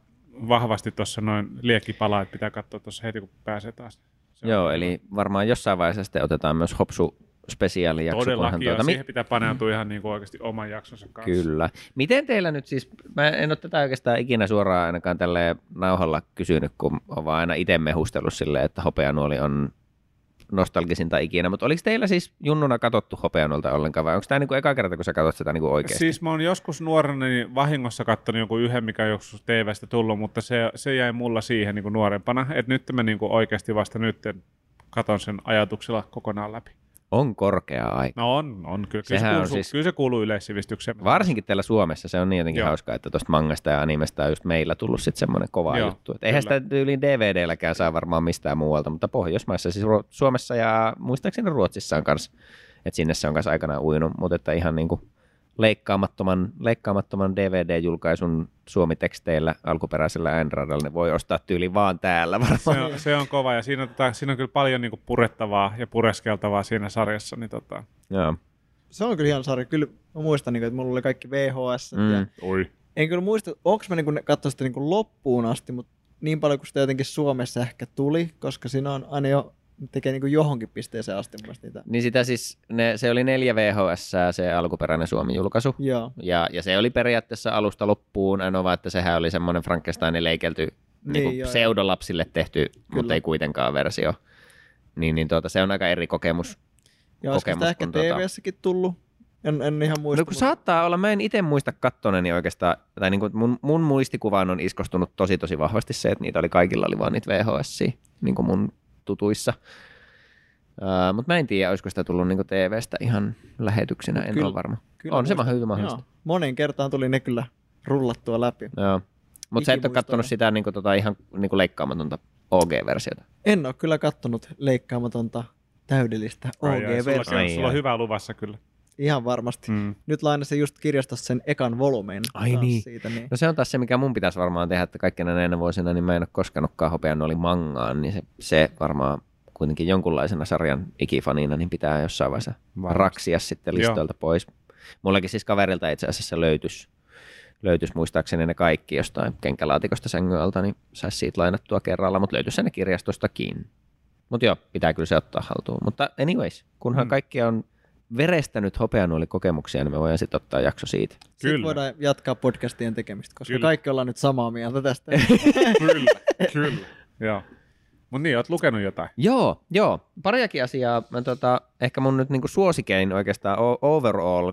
vahvasti tuossa noin liekkipala, että pitää katsoa tuossa heti, kun pääsee taas. Se on Joo, eli varmaan jossain vaiheessa sitten otetaan myös Hopsu spesiaalijakso. Todellakin, tuota- mi- siihen pitää paneutua ihan niin kuin oikeasti oman jaksonsa kanssa. Kyllä. Miten teillä nyt siis, mä en ole tätä oikeastaan ikinä suoraan ainakaan tälle nauhalla kysynyt, kun on vaan aina itse mehustellut silleen, että hopeanuoli on nostalgisinta ikinä, mutta oliko teillä siis junnuna katsottu hopeanuolta ollenkaan vai onko tämä niinku eka kerta, kun sä katsot sitä niinku oikeasti? Siis mä oon joskus nuorena niin vahingossa katsonut jonkun yhden, mikä on joskus TVstä tullut, mutta se, se jäi mulla siihen niin kuin nuorempana. Että nyt mä niin kuin oikeasti vasta nyt katon sen ajatuksella kokonaan läpi. On korkea aika. No on, on. Kyllä, kyllä, se, kuuluu, siis- kyllä se kuuluu yleissivistykseen. Varsinkin täällä Suomessa se on niin jotenkin Joo. hauskaa, että tuosta mangasta ja animesta on just meillä tullut sitten semmoinen kova Joo, juttu. Et eihän sitä tyyliin DVD-lläkään saa varmaan mistään muualta, mutta Pohjoismaissa, siis Suomessa ja muistaakseni Ruotsissa on kanssa, että sinne se on kanssa aikanaan uinut, mutta että ihan niin kuin leikkaamattoman, leikkaamattoman DVD-julkaisun suomiteksteillä alkuperäisellä äänradalla ne voi ostaa tyyli vaan täällä varmaan. se, on, se on kova ja siinä, tota, siinä on kyllä paljon niin kuin purettavaa ja pureskeltavaa siinä sarjassa. Niin tota, Joo. Se on kyllä hieno sarja. Kyllä mä muistan, niin kuin, että mulla oli kaikki VHS. Mm. Ja oi. en kyllä muista, onko mä niin katsoa sitä niin loppuun asti, mutta niin paljon kuin sitä jotenkin Suomessa ehkä tuli, koska siinä on aina jo tekee niin johonkin pisteeseen asti mun niitä. Niin sitä siis, ne, se oli neljä VHS, se alkuperäinen Suomi-julkaisu. Joo. Ja, ja se oli periaatteessa alusta loppuun, ainoa että sehän oli semmoinen Frankensteinin leikelty niin, Niin, niin joo, pseudolapsille tehty, Kyllä. mutta ei kuitenkaan versio. Niin, niin tuota, se on aika eri kokemus. Ja olisiko Kokemus, sitä ehkä kun tuota- tullut? En, en ihan muista. No kun saattaa olla, mä en itse muista kattoneeni oikeastaan, tai niin kuin mun, mun muistikuvaan on iskostunut tosi tosi vahvasti se, että niitä oli kaikilla oli vaan niitä VHS, niin kuin mun tutuissa. Uh, mutta mä en tiedä, olisiko sitä tullut niin TV-stä ihan lähetyksenä, en Kyllä- ole varma. kyllä on se muistan. hyvin mahdollista. Joo. Moneen kertaan tuli ne kyllä rullattua läpi. Joo. Mutta sä et ole kattonut sitä niin kuin, tota, ihan niin kuin leikkaamatonta OG-versiota. En ole kyllä kattonut leikkaamatonta täydellistä sulla, OG-versiota. Ai, sulla on ai. hyvää luvassa kyllä. Ihan varmasti. Mm. Nyt lainasin just kirjastosta sen ekan volumeen. Ai niin. Siitä, niin. No se on taas se, mikä mun pitäisi varmaan tehdä, että kaikkina näinä vuosina niin mä en ole koskenutkaan hopean oli mangaan, niin se, se varmaan kuitenkin jonkunlaisena sarjan ikifanina, niin pitää jossain vaiheessa Varmasti. raksia sitten listoilta pois. Mullakin siis kaverilta itse asiassa löytys, löytys muistaakseni ne kaikki jostain kenkälaatikosta sängyn alta, niin saisi siitä lainattua kerralla, mutta löytyisi ne kirjastostakin. Mutta joo, pitää kyllä se ottaa haltuun. Mutta anyways, kunhan mm. kaikki on verestänyt hopeanuolikokemuksia, niin me voidaan sitten ottaa jakso siitä. Sitten Kyllä. voidaan jatkaa podcastien tekemistä, koska Kyllä. kaikki ollaan nyt samaa mieltä tästä. Kyllä, kyllä. Joo. Mutta niin, oot lukenut jotain. Joo, joo. Pariakin asiaa. Mä, tota, ehkä mun nyt niinku suosikein oikeastaan overall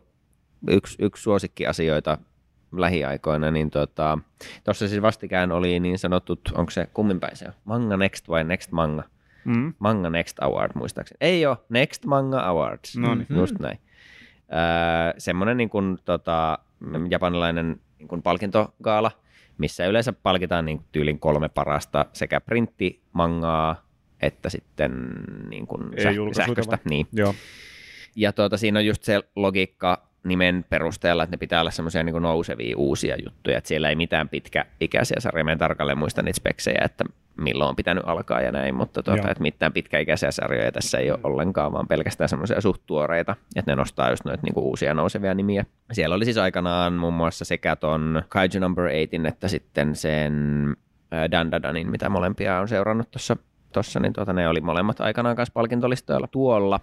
yksi, yksi suosikkiasioita lähiaikoina, niin tuossa tota, siis vastikään oli niin sanotut, onko se kumminpäin se on? Manga Next vai Next Manga? Mm. Manga Next Award muistaakseni. Ei ole, Next Manga Awards. Noniin. Just näin. Öö, semmoinen niin kuin, tota, japanilainen niin kuin palkintogaala, missä yleensä palkitaan niin tyylin kolme parasta sekä printtimangaa että sitten niin kuin säh- sähköistä. Niin. Joo. Ja tuota, siinä on just se logiikka nimen perusteella, että ne pitää olla semmoisia niin nousevia uusia juttuja, että siellä ei mitään pitkäikäisiä sarjoja, mä en tarkalleen muista niitä speksejä, että milloin on pitänyt alkaa ja näin, mutta tuota, että mitään pitkäikäisiä sarjoja tässä ei ole ollenkaan, vaan pelkästään semmoisia suht tuoreita, että ne nostaa just noita niin uusia nousevia nimiä. Siellä oli siis aikanaan muun muassa sekä ton Kaiju Number 8 että sitten sen ää, Dandadanin, mitä molempia on seurannut tuossa tossa, niin tuota, ne oli molemmat aikanaan kanssa palkintolistoilla tuolla.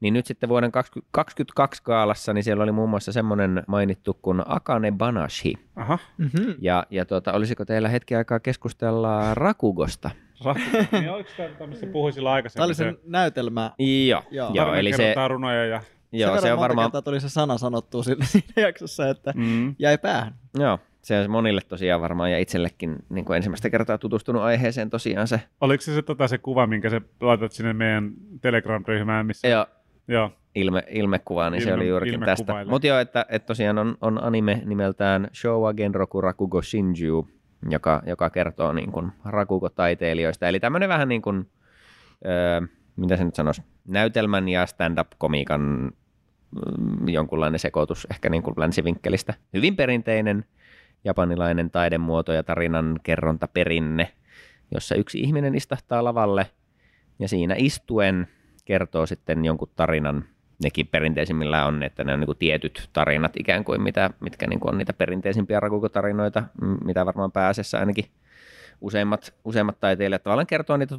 Niin nyt sitten vuoden 2022 kaalassa, niin siellä oli muun muassa semmoinen mainittu kuin Akane Banashi. Aha. mm-hmm. Ja, ja tuota, olisiko teillä hetki aikaa keskustella Rakugosta? Ra- niin, oliko tämä, mistä puhuin silloin aikaisemmin? Tämä oli sen näytelmä. Joo, Joo. joo eli se, runoja ja... joo, se on varmaan, kertaa tuli se sana sanottua siinä, siinä jaksossa, että Mm. jäi päähän. joo, se on monille tosiaan varmaan ja itsellekin niin kuin ensimmäistä kertaa tutustunut aiheeseen tosiaan se. Oliko se, se, tota, se kuva, minkä sä laitat sinne meidän Telegram-ryhmään, missä... Joo, Joo. ilme, ilmekuva, niin se Ilme- oli juurikin ilme tästä. Mutta joo, että, että tosiaan on, on anime nimeltään Showa Genroku Rakugo Shinju, joka, joka kertoo niin kuin Rakugo-taiteilijoista. Eli tämmöinen vähän niin kuin, öö, mitä se nyt sanoisi, näytelmän ja stand-up-komiikan mm, jonkunlainen sekoitus ehkä niin kuin länsivinkkelistä. Hyvin perinteinen japanilainen taidemuoto ja tarinan kerrontaperinne. jossa yksi ihminen istahtaa lavalle ja siinä istuen kertoo sitten jonkun tarinan. Nekin perinteisimmillä on, että ne on niin tietyt tarinat ikään kuin, mitä, mitkä niin kuin on niitä perinteisimpiä rakukotarinoita, mitä varmaan pääasiassa ainakin useimmat, useimmat taiteilijat tavallaan kertoo niitä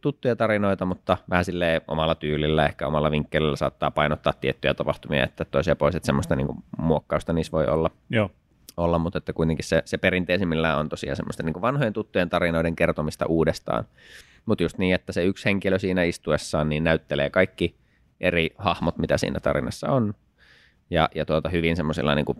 tuttuja tarinoita, mutta vähän silleen omalla tyylillä, ehkä omalla vinkkelillä saattaa painottaa tiettyjä tapahtumia, että toisia pois, että semmoista niin kuin muokkausta niissä voi olla. Joo. Olla mutta että kuitenkin se, se perinteisimmillään on tosiaan semmoista niin vanhojen tuttujen tarinoiden kertomista uudestaan. Mutta just niin, että se yksi henkilö siinä istuessaan niin näyttelee kaikki eri hahmot, mitä siinä tarinassa on. Ja, ja tuota, hyvin semmoisilla, niin kuin,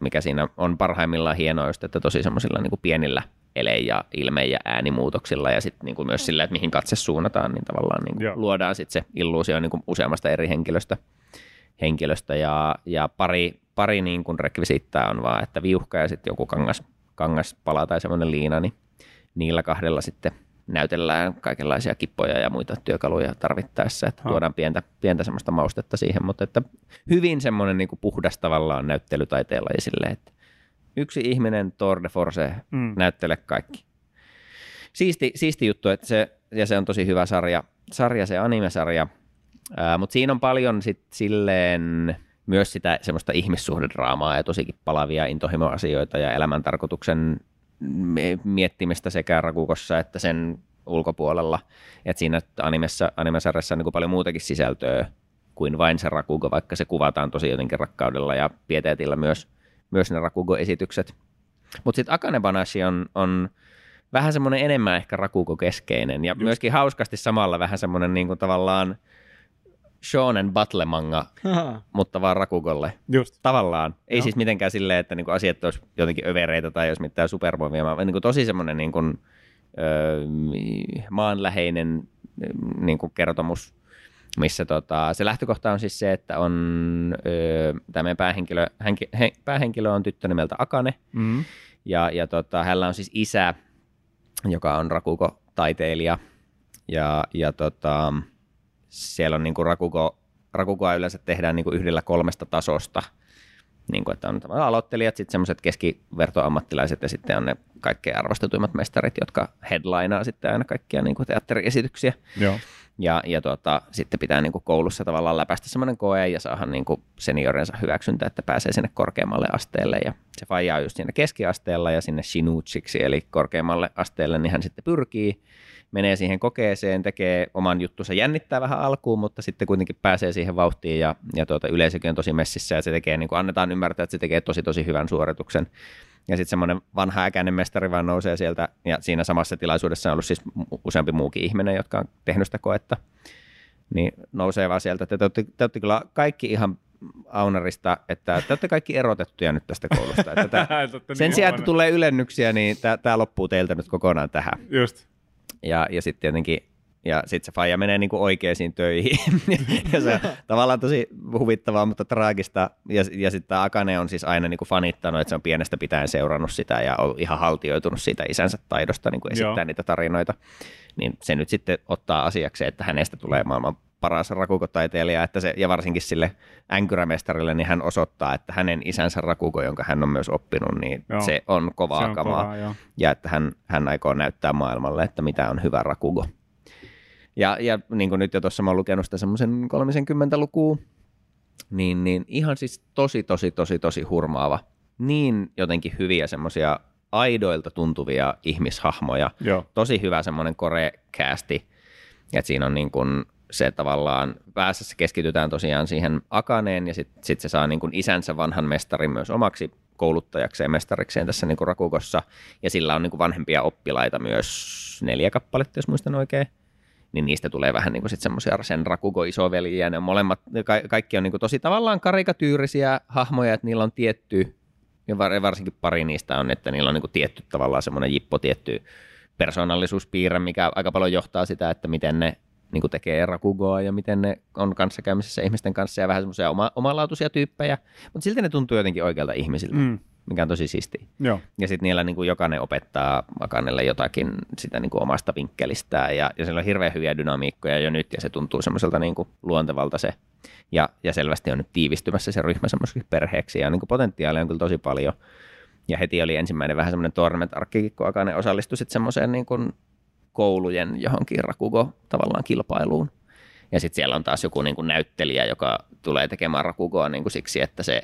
mikä siinä on parhaimmillaan hienoa, just, että tosi semmoisilla niin pienillä ele- ja ilme- ja äänimuutoksilla ja sitten niin myös sillä, että mihin katse suunnataan, niin tavallaan niin kuin luodaan sitten se illuusio niin kuin useammasta eri henkilöstä, henkilöstä ja, ja pari, pari niin kuin rekvisiittaa on vaan, että viuhka ja sitten joku kangas, kangaspala tai semmoinen liina, niin niillä kahdella sitten näytellään kaikenlaisia kippoja ja muita työkaluja tarvittaessa, että ha. tuodaan pientä, pientä semmoista maustetta siihen, mutta että hyvin semmoinen niin kuin puhdas tavallaan näyttelytaiteella esille, että yksi ihminen Tour de Force mm. näyttele kaikki. Siisti, siisti juttu, että se, ja se on tosi hyvä sarja, sarja se animesarja, mutta siinä on paljon sit silleen myös sitä semmoista ihmissuhdedraamaa ja tosikin palavia intohimoasioita ja elämäntarkoituksen miettimistä sekä Rakukossa että sen ulkopuolella. Et siinä animessa, animesarjassa on niin paljon muutakin sisältöä kuin vain se Rakugo, vaikka se kuvataan tosi jotenkin rakkaudella ja pieteetillä myös, myös ne Rakugo-esitykset. Mutta sitten Akane Banashi on, on vähän semmoinen enemmän ehkä Rakugo-keskeinen ja Just. myöskin hauskasti samalla vähän semmoinen niin kuin tavallaan – shonen battle-manga, mutta vaan Rakugolle. Just. Tavallaan. Ei Joo. siis mitenkään silleen, että niinku asiat olisi jotenkin övereitä tai jos mitään supervoimia, vaan niinku tosi semmoinen niinku, öö, maanläheinen niinku kertomus, missä tota, se lähtökohta on siis se, että on öö, tämä päähenkilö, hänki, he, päähenkilö on tyttö nimeltä Akane, mm-hmm. ja, ja tota, hänellä on siis isä, joka on Rakugo-taiteilija, ja, ja tota, siellä on niin kuin Rakugo, Rakugoa yleensä tehdään niin kuin yhdellä kolmesta tasosta, niin kuin, että on aloittelijat, sitten semmoiset keskivertoammattilaiset ja sitten on ne kaikkein arvostetuimmat mestarit, jotka headlinaa sitten aina kaikkia niin kuin teatteriesityksiä. Joo. Ja, ja tuota, sitten pitää niin kuin koulussa tavallaan läpäistä semmoinen koe ja saada niin kuin seniorensa hyväksyntä, että pääsee sinne korkeammalle asteelle. Ja se faija on just siinä keskiasteella ja sinne shinuchiksi, eli korkeammalle asteelle, niin hän sitten pyrkii menee siihen kokeeseen, tekee oman juttunsa, jännittää vähän alkuun, mutta sitten kuitenkin pääsee siihen vauhtiin ja, ja tuota, yleisökin on tosi messissä ja se tekee, niin kuin annetaan ymmärtää, että se tekee tosi tosi hyvän suorituksen. Ja sitten semmoinen vanha äkäinen mestari vaan nousee sieltä, ja siinä samassa tilaisuudessa on ollut siis useampi muukin ihminen, jotka on tehnyt sitä koetta, niin nousee vaan sieltä, että te olette, te olette kyllä kaikki ihan Aunarista, että te olette kaikki erotettuja nyt tästä koulusta. Että tämä, sen niin sijaan, että tulee ylennyksiä, niin tämä loppuu teiltä nyt kokonaan tähän. Just. Ja, ja sitten tietenkin ja sitten se faija menee niinku oikeisiin töihin. ja se on tavallaan tosi huvittavaa, mutta traagista. Ja, ja sitten Akane on siis aina niinku fanittanut, että se on pienestä pitäen seurannut sitä ja on ihan haltioitunut siitä isänsä taidosta niinku esittää Joo. niitä tarinoita. Niin se nyt sitten ottaa asiaksi, että hänestä tulee maailman paras rakukotaiteilija, että se, ja varsinkin sille änkyrämestarille, niin hän osoittaa, että hänen isänsä rakuko, jonka hän on myös oppinut, niin joo. se on kovaa se on kamaa. Kovaa, ja että hän, hän aikoo näyttää maailmalle, että mitä on hyvä rakugo. Ja, ja niin kuin nyt jo tuossa mä oon lukenut sitä semmoisen 30 lukua, niin, niin ihan siis tosi, tosi, tosi, tosi hurmaava. Niin jotenkin hyviä semmoisia aidoilta tuntuvia ihmishahmoja. Joo. Tosi hyvä semmoinen korekäästi. Että siinä on niin kuin se tavallaan päässä keskitytään tosiaan siihen Akaneen ja sitten sit se saa niin kuin isänsä vanhan mestarin myös omaksi kouluttajakseen mestarikseen tässä niin kuin Rakukossa. Ja sillä on niin kuin vanhempia oppilaita myös neljä kappaletta, jos muistan oikein. Niin niistä tulee vähän niin kuin sit semmoisia sen Rakugo isoveliä, ne on molemmat, ka- kaikki on niin kuin tosi tavallaan karikatyyrisiä hahmoja, että niillä on tietty, ja varsinkin pari niistä on, että niillä on niin kuin tietty tavallaan semmoinen jippo tietty persoonallisuuspiirre, mikä aika paljon johtaa sitä, että miten ne niin kuin tekee Rakugoa ja miten ne on kanssakäymisessä ihmisten kanssa ja vähän semmoisia oma, omanlaatuisia tyyppejä, mutta silti ne tuntuu jotenkin oikealta ihmisiltä. Mm mikä on tosi siisti. Joo. Ja sitten niillä niin kuin jokainen opettaa Makanelle jotakin sitä niin kuin omasta vinkkelistään ja, ja siellä on hirveän hyviä dynamiikkoja jo nyt ja se tuntuu semmoiselta niin kuin luontevalta se. Ja, ja selvästi on nyt tiivistymässä se ryhmä semmoiseksi perheeksi ja niin kuin potentiaalia on kyllä tosi paljon. Ja heti oli ensimmäinen vähän semmoinen tournament-arkkikin, kun Akane osallistui sitten semmoiseen niin kuin koulujen johonkin Rakugo tavallaan kilpailuun. Ja sitten siellä on taas joku niin kuin näyttelijä, joka tulee tekemään Rakugoa niin kuin siksi, että se,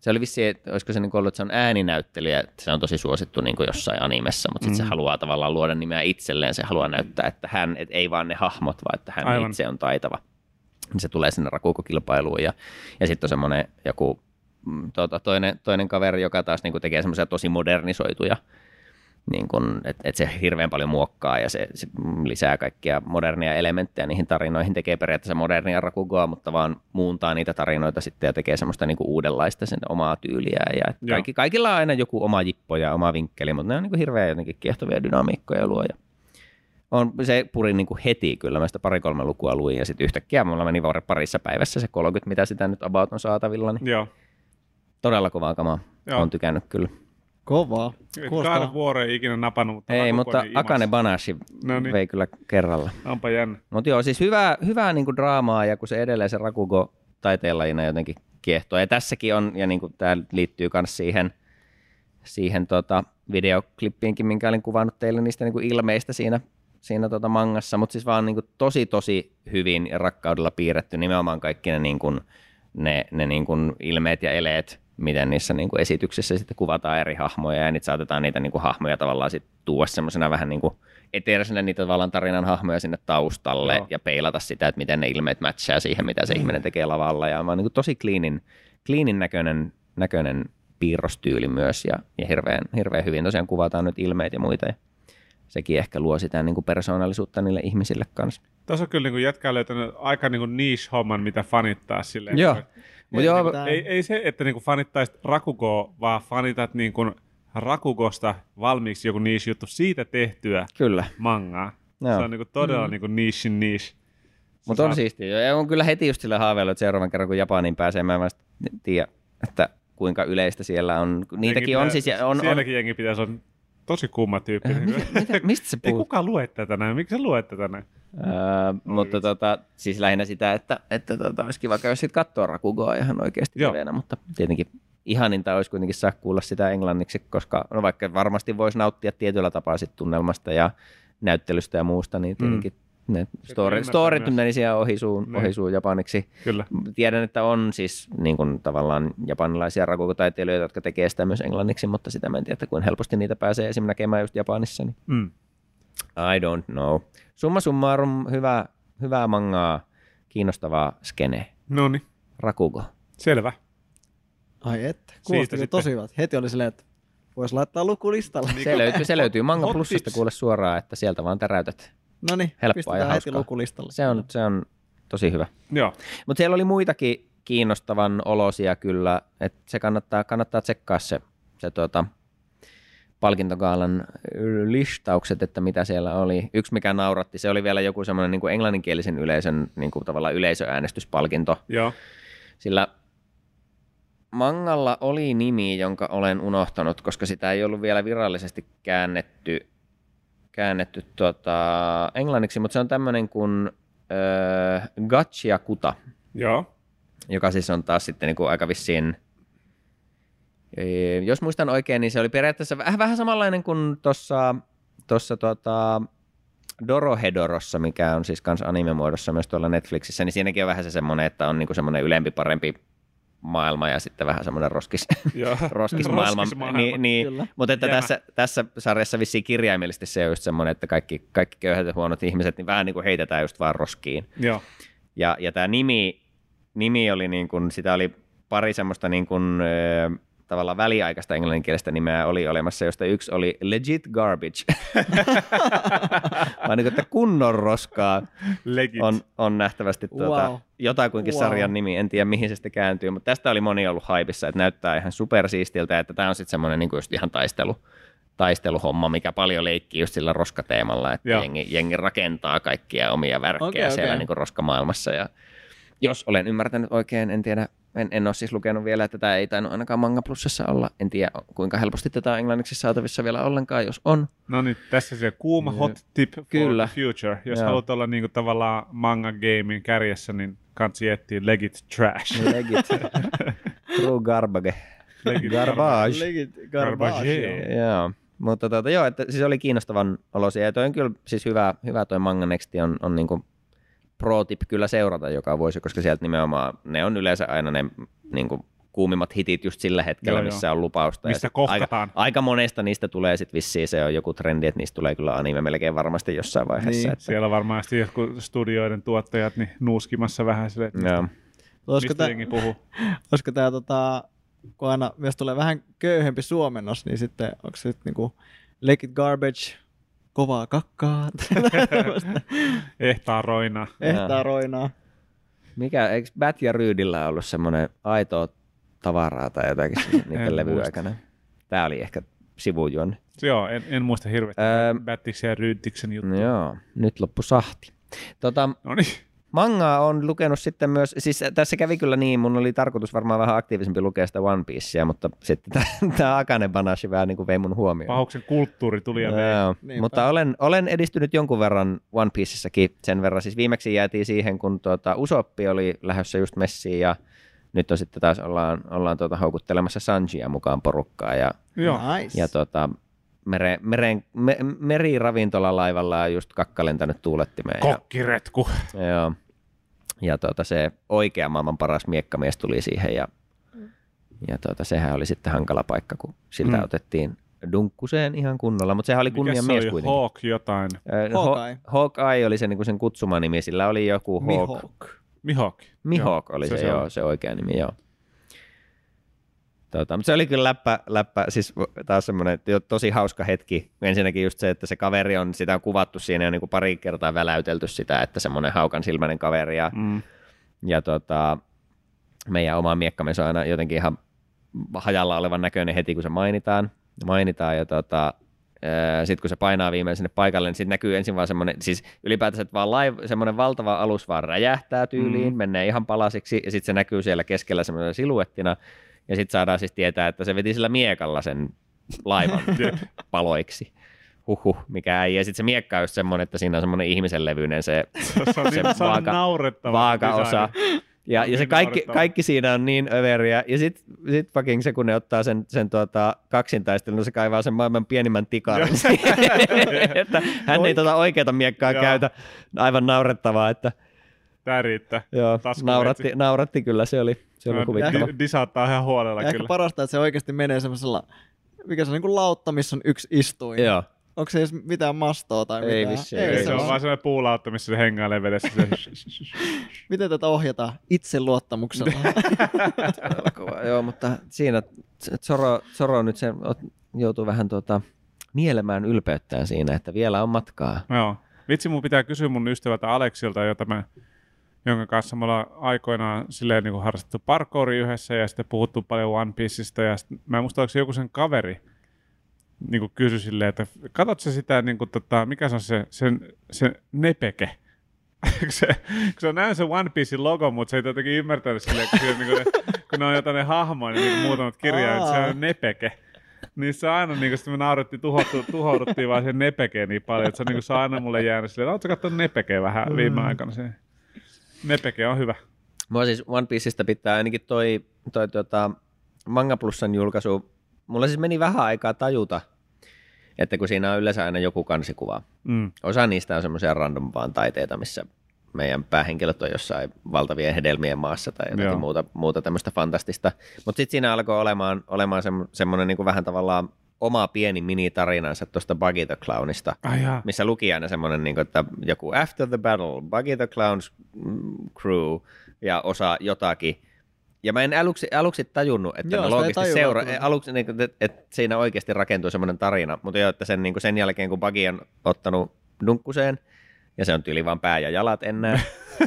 se oli vissi, että olisiko se niin kuin ollut, että se on ääninäyttelijä, että se on tosi suosittu niin kuin jossain animessa, mutta sitten mm. se haluaa tavallaan luoda nimeä itselleen, se haluaa näyttää, että hän, et ei vaan ne hahmot, vaan että hän Aivan. itse on taitava. Niin se tulee sinne Rakugo-kilpailuun ja, ja sitten on semmoinen joku tota, toinen, toinen kaveri, joka taas niin kuin tekee semmoisia tosi modernisoituja niin kun, että et se hirveän paljon muokkaa ja se, se lisää kaikkia modernia elementtejä niihin tarinoihin, tekee periaatteessa modernia Rakugoa, mutta vaan muuntaa niitä tarinoita sitten ja tekee semmoista niin kuin uudenlaista sen omaa tyyliä. Ja et kaikki, kaikilla on aina joku oma jippo ja oma vinkkeli, mutta ne on niin kuin hirveän jotenkin kiehtovia dynamiikkoja luo. Ja on, se puri niin kuin heti kyllä, mä sitä pari-kolme lukua luin ja sitten yhtäkkiä mulla meni parissa päivässä se 30, mitä sitä nyt about on saatavilla, niin Joo. todella kovaa kamaa. Joo. on tykännyt kyllä. Kovaa. Kahden Kuulostaa, ei ikinä napannut, mutta Ei, mutta niin imas. Akane Banashi No niin. vei kyllä kerralla. Onpa jännä. Mutta joo, siis hyvää, hyvää niinku draamaa ja kun se edelleen se Rakugo taiteenlajina jotenkin kiehtoo. Ja tässäkin on, ja niinku tämä liittyy myös siihen, siihen tota videoklippiinkin, minkä olin kuvannut teille niistä niinku ilmeistä siinä, siinä tota mangassa, mutta siis vaan niinku tosi tosi hyvin ja rakkaudella piirretty nimenomaan kaikki ne, niinku, ne, ne niinku ilmeet ja eleet, miten niissä niinku esityksissä sitten kuvataan eri hahmoja ja niitä saatetaan niitä niinku hahmoja tavallaan sitten tuoda semmoisena vähän niin kuin eteerisenä niitä tavallaan tarinan hahmoja sinne taustalle Joo. ja peilata sitä, että miten ne ilmeet matchaa siihen, mitä se ihminen tekee lavalla. Ja on niin kuin tosi cleanin, cleanin näköinen, näköinen piirrostyyli myös ja, ja hirveän, hirveän hyvin tosiaan kuvataan nyt ilmeet ja muita. Ja sekin ehkä luo sitä niin kuin persoonallisuutta niille ihmisille kanssa. Tuossa on kyllä niin jätkä löytänyt aika niin niche-homman, mitä fanittaa silleen. Joo. Mut joo, Niin, tää- Ei, ei se, että niin fanittaisit Rakugoa, vaan fanitat niin kuin Rakugosta valmiiksi joku niche-juttu siitä tehtyä kyllä. mangaa. Joo. Se on niin kuin todella mm. niin kuin niche niche. Mutta on siistiä. Ja on kyllä heti just sillä haaveilla, että seuraavan kerran kun Japaniin pääsee, mä en vasta tiedä, että kuinka yleistä siellä on. Niitäkin on siis, ja on, on, Sielläkin jengi pitäisi olla tosi kumma tyyppi. mitä, mistä se ei puhuu? kukaan lue tätä näin. Miksi sä luet tätä näin? Öö, mutta tota, siis lähinnä sitä, että, että tota, olisi kiva käydä sitten katsoa Rakugoa ihan oikeasti Joo. liveenä, mutta tietenkin ihaninta olisi kuitenkin saa kuulla sitä englanniksi, koska no vaikka varmasti voisi nauttia tietyllä tapaa sit tunnelmasta ja näyttelystä ja muusta, niin tietenkin mm. Ne story, storit myös. meni siellä ohisuun, Niin. ohisuun japaniksi. Kyllä. Tiedän, että on siis niin kuin, tavallaan japanilaisia rakukotaiteilijoita, jotka tekee sitä myös englanniksi, mutta sitä mä en tiedä, että kuinka helposti niitä pääsee esimerkiksi näkemään just Japanissa. Niin Mm. I don't know. Summa summarum, hyvä, hyvää mangaa, kiinnostavaa skene. No niin, Rakugo. selvä. Ai että, kuulosti tosi hyvät. Heti oli silleen, että voisi laittaa lukulistalle. Se löytyy, se löytyy Manga tips. kuule suoraan, että sieltä vaan täräytät. No niin, Helppoa ja heti hauskaa. lukulistalle. Se on, se on tosi hyvä. Joo. Mutta siellä oli muitakin kiinnostavan olosia kyllä, että se kannattaa, kannattaa tsekkaa se, se tuota, palkintogaalan listaukset, että mitä siellä oli. Yksi, mikä nauratti, se oli vielä joku semmoinen niin englanninkielisen yleisön niin kuin tavallaan yleisöäänestyspalkinto, Joo. Sillä mangalla oli nimi, jonka olen unohtanut, koska sitä ei ollut vielä virallisesti käännetty, käännetty tota, englanniksi, mutta se on tämmöinen kuin äh, Gachiakuta, Joo. joka siis on taas sitten niin kuin aika vissiin, eh, jos muistan oikein, niin se oli periaatteessa vähän, vähän samanlainen kuin tuossa tossa, tota, Dorohedorossa, mikä on siis kans anime-muodossa myös tuolla Netflixissä, niin siinäkin on vähän se semmoinen, että on niinku semmoinen ylempi, parempi maailma ja sitten vähän semmoinen roskis, roskismaailma. Roskismaailma. Niin, niin, Kyllä. mutta että tässä, tässä sarjassa vissiin kirjaimellisesti se on just semmoinen, että kaikki, kaikki köyhät ja huonot ihmiset, niin vähän niin kuin heitetään just vaan roskiin. Joo. Ja, ja tämä nimi, nimi oli niin kuin, sitä oli pari semmoista niin kuin, ö, tavallaan väliaikaista englanninkielistä nimeä oli olemassa, josta yksi oli legit garbage. Vaan niin kuin, että kunnon roskaa Legit. on, on nähtävästi tuota, Wow. jotakuinkin Wow. sarjan nimi, en tiedä mihin se sitten kääntyy, mutta tästä oli moni ollut haipissa, että näyttää ihan supersiistiltä, että tämä on sitten semmoinen niin just ihan taistelu, taisteluhomma, mikä paljon leikkii just sillä roskateemalla, että Joo. jengi, jengi rakentaa kaikkia omia värkkejä Okei, siellä okei. niin kuin roskamaailmassa. Ja jos olen ymmärtänyt oikein, en tiedä, en, en ole siis lukenut vielä, että tämä ei tainnut ainakaan Manga Plusassa olla. En tiedä, kuinka helposti tätä on englanniksi saatavissa vielä ollenkaan, jos on. No niin, tässä se kuuma hot tip for Kyllä. the future. Jos Joo. haluat olla niinku tavallaan manga gamein kärjessä, niin kansi etsiä legit trash. Legit. True garbage. Legit Garbage. Legit Garbage. garbage. Joo. Mutta tota, joo, että siis oli kiinnostavan olosia. Ja toi on kyllä siis hyvä, hyvä toi Manga Nexti on, on niinku pro tip kyllä seurata joka vuosi, koska sieltä nimenomaan ne on yleensä aina ne niinku kuumimmat hitit just sillä hetkellä, Joo, joo. missä on lupausta. Missä kohtataan. Aika, aika monesta niistä tulee sitten vissiin se on joku trendi, että niistä tulee kyllä anime melkein varmasti jossain vaiheessa. Niin. Että, Siellä varmasti jotkut studioiden tuottajat niin nuuskimassa vähän silleen, että joo. Mistä tää, jengi puhuu. olisiko tää tota, kun aina myös tulee vähän köyhempi suomennos, niin sitten onko se nyt niinku Legit Garbage, kovaa kakkaa, Ehtaa roina. ehtaa roinaa. Mikä, eikö Bat ja Ryydillä ollut semmoinen aitoa tavaraa tai jotakin niiden En levy aikana? Tämä oli ehkä sivujuonne. Joo, en, en muista hirveästi. Öö, Battiksen ja Rydtiksen juttu. No joo, nyt loppu sahti. Tota, No niin. Mangaa on lukenut sitten myös, siis tässä kävi kyllä niin, mun oli tarkoitus varmaan vähän aktiivisempi lukea sitä One Piecea, mutta sitten tämä Akane Banashi vähän niin kuin vei mun huomioon. Pahuksen kulttuuri tuli ja vei. Joo, Niinpä. mutta olen, olen edistynyt jonkun verran One Piecessäkin sen verran. Siis viimeksi jäätiin siihen, kun tuota, Usoppi oli lähdössä just messiin ja nyt on sitten taas ollaan, ollaan tuota, houkuttelemassa Sanjia mukaan porukkaa ja, Joo. Nice. ja tuota, mere, meren, me, meriravintolalaivalla just kakka lentänyt tuulettimeen. Ja, Kokkiretku. joo, ja tuota, se oikea maailman paras miekkamies tuli siihen ja, ja tuota, sehän oli sitten hankala paikka, kun siltä Mm. mm. otettiin dunkkuseen ihan kunnolla, mutta sehän oli kunnia mies oli? kuitenkin. Hawk jotain. Ö, Hawkeye. Hawkeye oli se, niin kuin sen kutsumanimi, sillä oli joku Hawk. Mihawk. Mihawk. Mihawk oli se, se se, joo, se oikea nimi, joo. Tota, mutta se oli kyllä läppä, läppä siis taas semmoinen tosi hauska hetki. Ensinnäkin just se, että se kaveri on, sitä on kuvattu siinä jo niin pari kertaa väläytelty sitä, että semmoinen haukan silmäinen kaveri ja, Mm. ja tota, meidän oma miekkamme se on aina jotenkin ihan hajalla olevan näköinen heti, kun se mainitaan. mainitaan ja tota, sitten kun se painaa viimein sinne paikalle, niin sitten näkyy ensin vaan semmoinen, siis ylipäätänsä, että vaan laiv, semmoinen valtava alus vaan räjähtää tyyliin, mm. menee ihan palasiksi, ja sitten se näkyy siellä keskellä semmoisena siluettina, ja sitten saadaan siis tietää, että se veti sillä miekalla sen laivan paloiksi. Huhhuh, mikä ei. Ja sitten se miekka on just semmoinen, että siinä on semmoinen ihmisen levyinen se Se on, Se niin, vaaka- naurettava. vaakaosa. Ja, ja se niin kaikki, kaikki siinä on niin överiä. Ja sitten sit fucking se, kun ne ottaa sen, sen tuota, kaksintaistelun, se kaivaa sen maailman pienimmän tikarin. että hän ei tuota oikeata miekkaa Joo. käytä. Aivan naurettavaa, että Tää riittää. joo, nauratti, nauratti kyllä, se oli, se oli No, huvittava. di- Disaattaa ihan huolella Ja ehkä kyllä. parasta, että se oikeasti menee semmoisella, mikä se on niin kuin lautta, missä on yksi istuin. Joo, Onko se edes mitään mastoa tai Ei mitään? vissiin, Ei, ei se se on vaan sellainen puulautta, missä se hengailee vedessä. Se... Miten tätä ohjataan? Itseluottamuksella. joo, mutta siinä Zoro, Zoro nyt se ot- joutuu vähän tuota, nielemään ylpeyttään siinä, että vielä on matkaa. Joo. Vitsi, mun pitää kysyä mun ystävältä Aleksilta, jota mä, jonka kanssa me ollaan aikoinaan silleen niin kuin harrastettu parkouri yhdessä ja sitten puhuttu paljon One Pieceista ja sit, mä en muista, oliko se joku sen kaveri niin kuin kysyi silleen, että katsot sä sitä, niin kuin, tota, mikä se on se, sen, se nepeke? kun, se, kun se on näin se One Piecein logo, mutta se ei jotenkin ymmärtänyt silleen, kun, niin kuin ne, kun ne on jotain ne hahmoja, niin kuin muutamat kirjaimet, se on nepeke. Niin se aina, niin kuin, me naurettiin, tuhottu, tuhouduttiin vaan sen nepekeen niin paljon, että se, on, niin kuin, se on aina mulle jäänyt silleen, ootko katsonut nepekeä vähän viime aikana? Se nepeke on hyvä. Mua siis One Pieceista pitää ainakin toi, toi tota Manga Plusan julkaisu, mulla siis meni vähän aikaa tajuta, että kun siinä on yleensä aina joku kansikuva. Mm. Osa niistä on semmoisia random vaan taiteita, missä meidän päähenkilöt on jossain valtavien hedelmien maassa tai jotakin Joo. muuta, muuta tämmöistä fantastista. Mutta sitten siinä alkoi olemaan, olemaan sem- semmoinen niin vähän tavallaan oma pieni minitarinansa tuosta Buggy the Clownista, Ai jaa. missä luki aina semmoinen, niin että joku After the Battle, Buggy the Clown's mm, crew ja osa jotakin. Ja mä en aluksi, aluksi tajunnut, että Joo, ne seura, aluksi, niin kuin, että, että siinä oikeasti rakentuu semmoinen tarina, mutta jo, että sen, niin kuin sen jälkeen, kun Buggy on ottanut dunkkuseen, ja se on tyyli vaan pää ja jalat enää,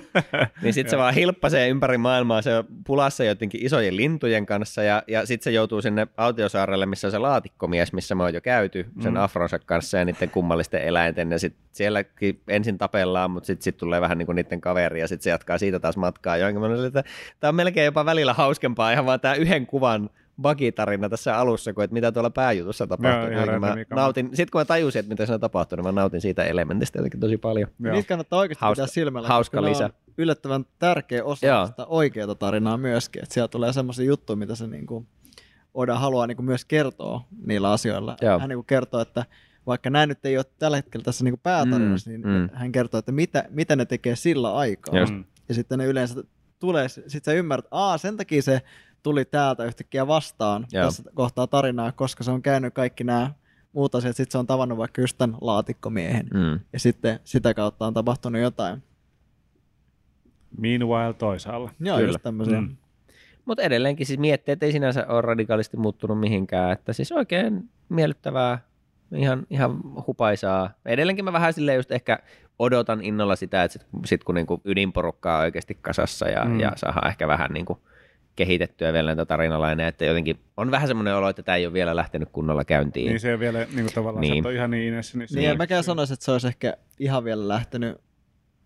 niin sitten se vaan hilppasee ympäri maailmaa, se pulassa jotenkin isojen lintujen kanssa, ja, ja sitten se joutuu sinne autiosaarelle, missä on se laatikkomies, missä me on jo käyty sen Mm. afronsa kanssa ja niiden kummallisten eläinten, ja sitten sielläkin ensin tapellaan, mutta sitten sit tulee vähän niin kuin niiden kaveri, ja sitten se jatkaa siitä taas matkaa. Mä että tämä on melkein jopa välillä hauskempaa, ihan vaan tämä yhden kuvan Buggy-tarina tässä alussa, kuin että mitä tuolla pääjutussa tapahtuu. ihan Jotenkin mä nautin, sitten kun mä tajusin, että mitä siinä tapahtuu, niin mä nautin siitä elementistä jotenkin tosi paljon. Joo. Niitä kannattaa oikeasti Hauska- pitää silmällä. hauska lisä. On yllättävän tärkeä osa Joo. sitä oikeaa tarinaa myöskin. Että siellä tulee semmoisia juttuja, mitä se niinku Oda haluaa niin kuin myös kertoa niillä asioilla. Joo. Hän niin kuin kertoo, että vaikka nämä nyt ei ole tällä hetkellä tässä niin kuin päätarinassa, Mm, niin mm. hän kertoo, että mitä, mitä ne tekee sillä aikaa. Just. Mm. Ja sitten ne yleensä tulee, sit sä ymmärrät, että Aa, sen takia se tuli täältä yhtäkkiä vastaan Joo. tässä kohtaa tarinaa, koska se on käynyt kaikki nämä muut asiat, sitten se on tavannut vaikka just tämän laatikkomiehen. Mm. Ja sitten sitä kautta on tapahtunut jotain. Meanwhile toisaalla. Joo, Kyllä. just tämmöisiä. Mm. Mutta edelleenkin siis mietteet ei sinänsä ole radikaalisti muuttunut mihinkään, että siis oikein miellyttävää, ihan, ihan hupaisaa. Edelleenkin mä vähän silleen just ehkä odotan innolla sitä, että sit, sit kun niinku ydinporukkaa on oikeasti kasassa ja, Mm. mm. ja saadaan ehkä vähän niinku kehitettyä vielä näitä tarinalainen, että jotenkin on vähän semmoinen olo, että tämä ei ole vielä lähtenyt kunnolla käyntiin. Niin se ei vielä niin kuin tavallaan Niin. niin. se on ihan niin inessä. Niin, se Niin, on- mäkään sanoisi, että se olisi ehkä ihan vielä lähtenyt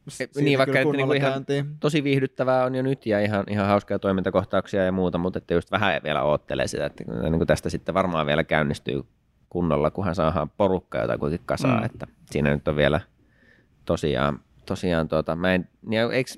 siitä niin, vaikka että niinku ihan- käyntiin. tosi viihdyttävää on jo nyt ja ihan, ihan hauskaa toimintakohtauksia ja muuta, mutta että just vähän vielä oottelee sitä, että niin kuin tästä sitten varmaan vielä käynnistyy kunnolla, kunhan saadaan porukka jotakuinkin kasaan, Mm. mm. että siinä nyt on vielä tosiaan, tosiaan tuota, mä en, ja eikö,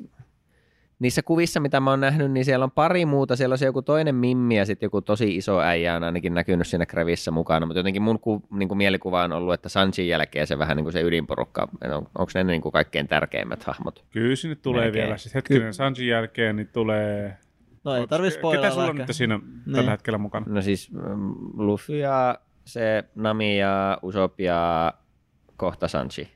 niissä kuvissa, mitä mä oon nähnyt, niin siellä on pari muuta, siellä on se joku toinen mimmi ja sitten joku tosi iso äijä on ainakin näkynyt siinä Krevissä mukana, mutta jotenkin mun ku, niin kuin mielikuva on ollut, että Sanjin jälkeen se vähän niin kuin se ydinporukka, on, onko ne niin kuin kaikkein tärkeimmät hahmot? Kyllä sinne tulee Melkein. vielä. Sitten hetkinen, Sanjin jälkeen niin tulee... No ei tarvi Ketä spoilata sulla on nyt siinä Niin. tällä hetkellä mukana? No siis mm, Luffy ja se Nami ja Usopp ja kohta Sanji.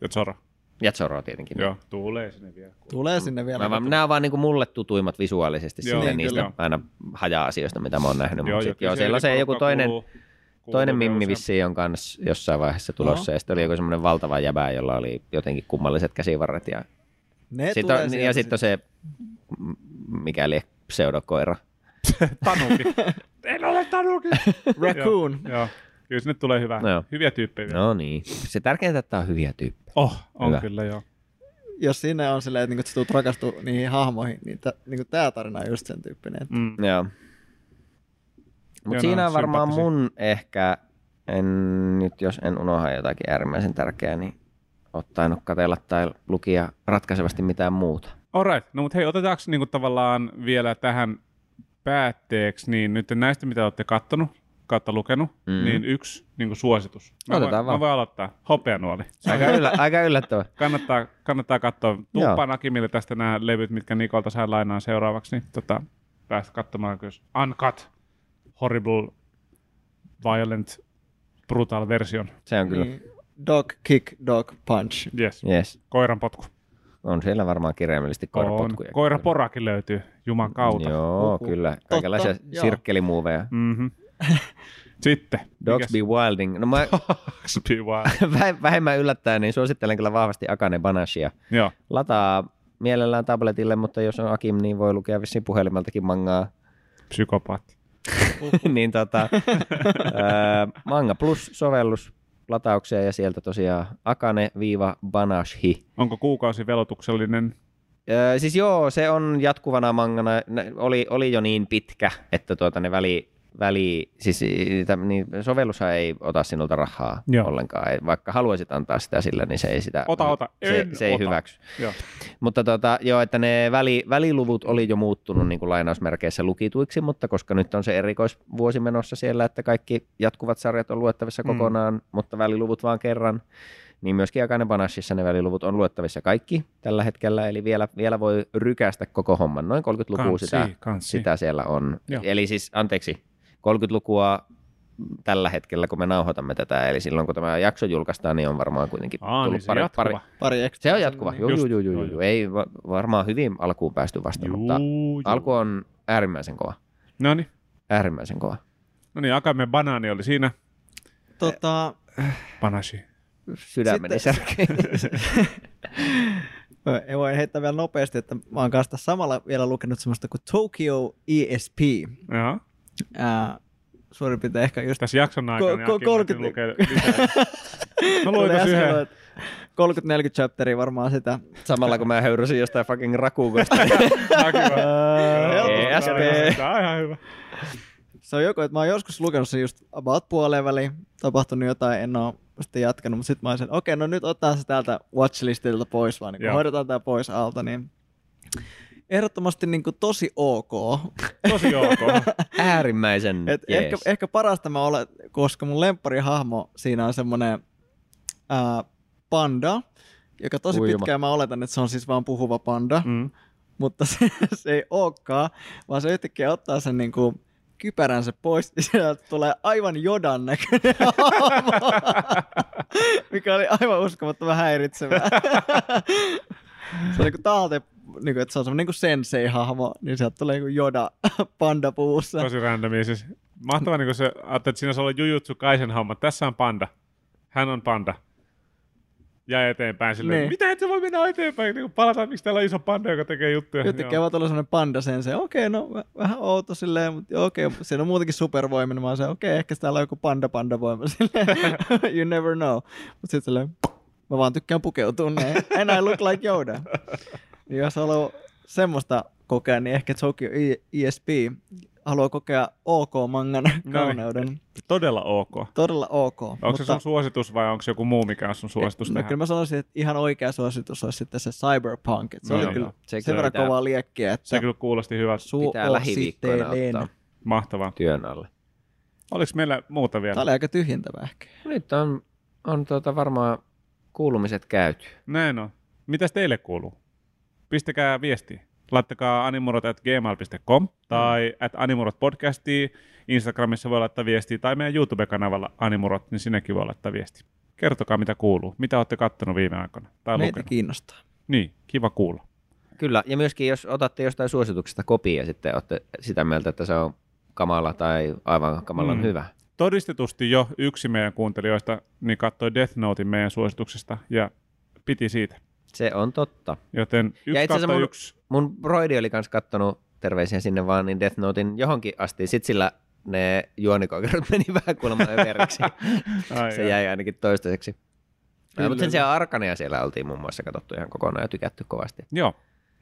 Ja Zoro. Ja Zoro tietenkin. Joo, tulee sinne vielä. Tulee sinne vielä. Mä vaan, nämä on vaan niinku mulle tutuimmat visuaalisesti Joo, joo, niin, niistä kyllä. aina haja-asioista, mitä mä oon nähnyt. Joo, sit, kyllä joo, siellä on se joku toinen, kuuluu- kuuluu toinen mimmi vissiin on kanssa jossain vaiheessa tulossa. Ja sitten oli joku semmoinen valtava jäbä, jolla oli jotenkin kummalliset käsivarret. Ja Ne sitten on, ja sitten on se, mikäli pseudokoira. Tanuki. en ole Tanuki. Raccoon. Joo, joo. Kyllä sinne tulee hyvä. No. Hyviä tyyppejä. vielä. No niin. Se tärkeintä, että on hyviä tyyppejä. Oh, on Hyvä. kyllä joo. Jos sinne on silleen, että, niinku, että sä tulet rakastua niihin hahmoihin, niin tä, niinku tää tarina on just sen tyyppinen. Että Mm. Joo. Mutta siinä on on varmaan mun ehkä, en, nyt jos en unohda jotakin äärimmäisen tärkeää, niin ottanut katella tai lukia ratkaisevasti mitään muuta. Alright, no mutta hei, otetaanko niinku tavallaan vielä tähän päätteeksi, niin nyt näistä, mitä olette kattonut, kautta lukenut, mm. Niin yksi niin suositus. Mä Otetaan voin, vaan. Mä voin aloittaa. Hopeanuoli. Aika, yllä, aika yllättävä. Kannattaa, kannattaa katsoa. Tuppaan Akimille tästä nämä levyt, mitkä Nikolta sai lainaan seuraavaksi, niin tota, päästä katsomaan, jos Uncut, Horrible, Violent, Brutal version. Se on kyllä, niin, dog kick, dog punch. Yes. yes. Koiran potku. On siellä varmaan kirjaimellisesti On. koirapotkuja. Koiraporakin löytyy, juman kautta. Joo, Uhu. kyllä. Kaikenlaisia Totta, sirkkelimuoveja. Mm-hmm. Sitten. Dogs be wilding. No mä Dogs be wild. väh- vähemmän yllättäen, niin suosittelen kyllä vahvasti Akane Banashia. Joo. Lataa mielellään tabletille, mutta jos on Akim, niin voi lukea vissiin puhelimeltakin mangaa. Psykopaatti. niin tota, ää, Manga Plus-sovellus lataukseen ja sieltä tosiaan Akane-Banashi. Onko kuukausi velotuksellinen? Ää, siis joo, se on jatkuvana mangana. Ne- Oli, oli jo niin pitkä, että tuota ne väli, väli siis niitä- niin sovellushan ei ota sinulta rahaa Joo. ollenkaan. Vaikka haluaisit antaa sitä sille, niin se ei sitä Ota, ota. se, En se ei ota. hyväksy. Joo. Mutta tota, joo, että ne väli, väliluvut oli jo muuttunut niin kuin lainausmerkeissä lukituiksi, mutta koska nyt on se erikoisvuosi menossa siellä, että kaikki jatkuvat sarjat on luettavissa Mm. kokonaan, mutta väliluvut vaan kerran, niin myöskin Akane Banashissa ne väliluvut on luettavissa kaikki tällä hetkellä, eli vielä, vielä voi rykästä koko homman. Noin 30 lukua Kansi, sitä, kansi. sitä siellä on. Joo. Eli siis, anteeksi, 30 lukua tällä hetkellä, kun me nauhoitamme tätä, eli silloin kun tämä jakso julkaistaan, niin on varmaan kuitenkin Aa, tullut niin se pari, jatkuva. pari, Pari ekstra. se on jatkuva, Niin. joo, joo, joo, joo, joo. Ei va- varmaan hyvin alkuun päästy vasta, Juu, mutta juu. alku on äärimmäisen kova. No niin. Äärimmäisen kova. No niin, Akame Banaani oli siinä. Tota, Banashi. Sydämeni Sitten- särkee. Mä voin heittää vielä nopeasti, että mä oon kanssa samalla vielä lukenut semmoista kuin Tokyo ESP. Joo. Ää, suurin piirtein ehkä just... Tässä jakson aikana ko- Aki 30 lukee lisää. Mä luin tässä yhden. luet, 30-40 chapteria varmaan sitä. Samalla kun mä höyrysin jostain fucking rakuukosta. ESP. Tää on ihan hyvä. Se on joku, että mä oon joskus lukenut sen just about puoleen väliin, tapahtunut jotain, en oo sitten jatkanut, mutta sitten mä olisin, okei, no nyt ottaa se täältä watchlistilta pois vaan, niin kun Joo. hoidetaan tää pois alta, niin ehdottomasti niin kuin tosi ok. Tosi ok. Äärimmäisen Et jees. ehkä, ehkä parasta mä olen, koska mun lempparihahmo siinä on semmoinen ää, panda, joka tosi Uima. pitkään mä oletan, että se on siis vaan puhuva panda, mm. Mutta se, se ei olekaan, vaan se yhtäkkiä ottaa sen niinku kypäränsä pois, ja sieltä tulee aivan jodan näköinen hahmo, mikä oli aivan uskomattoman häiritsevää. se on niinku taalte, niinku, että se on semmoinen niinku sensei-hahmo, niin sieltä tulee niinku joda panda puussa. Tosi randomia. Siis mahtavaa, niin se, ajattelin, että siinä olisi ollut Jujutsu Kaisen homma. Tässä on panda. Hän on panda. Ja eteenpäin silleen, Niin. mitä et sä voi mennä eteenpäin? Niin palataan, miksi täällä on iso panda, joka tekee juttuja. Yhtäkkiä vaan tulee sellainen panda sen se, okei, no vä- vähän outo silleen, mutta okei, siinä on muutenkin supervoimia, niin mä se, okei, ehkä täällä on joku panda panda voima silleen, you never know. Mutta sitten silleen, mä vaan tykkään pukeutua näin, and I look like Yoda. Niin jos haluaa semmoista kokea, niin ehkä Tokyo E- ESP haluaa kokea OK-mangan kauneuden. Todella ok. Todella OK. Onko se sun suositus vai onko se joku muu, mikä on sun suositus no, tähän? kyllä mä sanoisin, että ihan oikea suositus olisi sitten se Cyberpunk. että se No oli joo, kyllä Se sen verran pitää- kovaa liekkiä, että Se kyllä kuulosti hyvältä. Pitää lähiviikkoina ottaa Mahtavaa. työn alle. Oliko meillä muuta vielä? Tämä oli aika tyhjentävä ehkä. Nyt on, on tuota varmaan kuulumiset käyty. Näin on. Mitäs teille kuuluu? Pistäkää viestiä. Laittakaa animurot at gmail.com tai at animurot podcastiin. Instagramissa voi laittaa viestiä tai meidän YouTube-kanavalla animurot, niin sinnekin voi laittaa viestiä. Kertokaa mitä kuuluu. Mitä olette kattonut viime aikoina tai Meitä lukenut. kiinnostaa. Niin, kiva kuulla. Kyllä, ja myöskin jos otatte jostain suosituksesta kopia ja sitten olette sitä mieltä, että se on kamala tai aivan kamalan Mm. mm. hyvä. Todistetusti jo yksi meidän kuuntelijoista niin katsoi Death Notein meidän suosituksesta ja piti siitä. Se on totta. Joten yksi itse asiassa mun- yksi. Mun broidi oli kans kattonut terveisiä sinne vaan, niin Death Notein johonkin asti. Sitten sillä ne juonikokerot meni vähän kuulemma överiksi. Ai, se ai. jäi ainakin toistaiseksi. Kyllä. Mutta sen sijaan Arkania siellä oltiin muun muassa katsottu ihan kokonaan ja tykätty kovasti. Joo,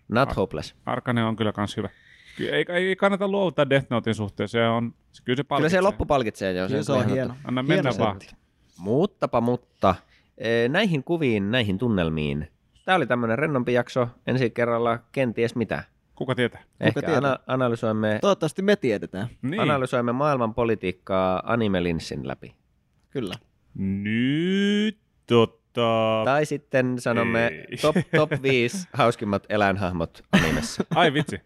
Not Ar- hopeless. Arkane on kyllä kans hyvä. Ky- Ei, ei kannata luovuttaa Death Notein suhteen, se on, se, kyllä se Kyllä se loppu palkitsee jo. Kyllä se on hieno. totta. Anna mennä Hieno vaan. setti. Muttapa mutta, eh, näihin kuviin, näihin tunnelmiin. Tämä oli tämmöinen rennompi jakso. Ensi kerralla kenties mitä. Kuka tietää? Ehkä tietää? ana- analysoimme, Toivottavasti me tiedetään. Niin. analysoimme maailman politiikkaa anime-linssin läpi. Kyllä. Nyt tota... Tai sitten sanomme Ei. top, top 5 hauskimmat eläinhahmot animessa. Ai vitsi.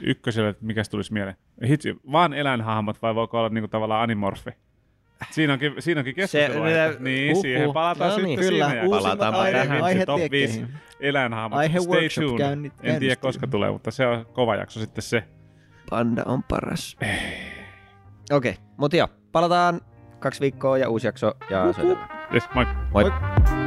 Ykköselle, että mikäs tulisi mieleen? Hitsi, vaan eläinhahmot vai voiko olla niinku tavallaan animorfi? Siinä onkin, siinä onkin keskustelua. Se- niin, Uhuh. siihen palataan No sitten niin. Kyllä, siinä. Palataanpa aihe, tähän. aihe Top 5 tiekkeihin. eläinhahmot. Aihe Stay tuned. käynni- En tiedä, käynnistyy. koska tulee, mutta se on kova jakso sitten se. Panda on paras. Okei, okay, mutta joo, palataan kaksi viikkoa ja uusi jakso ja soitetaan. Yes, moi. Moi. Moi.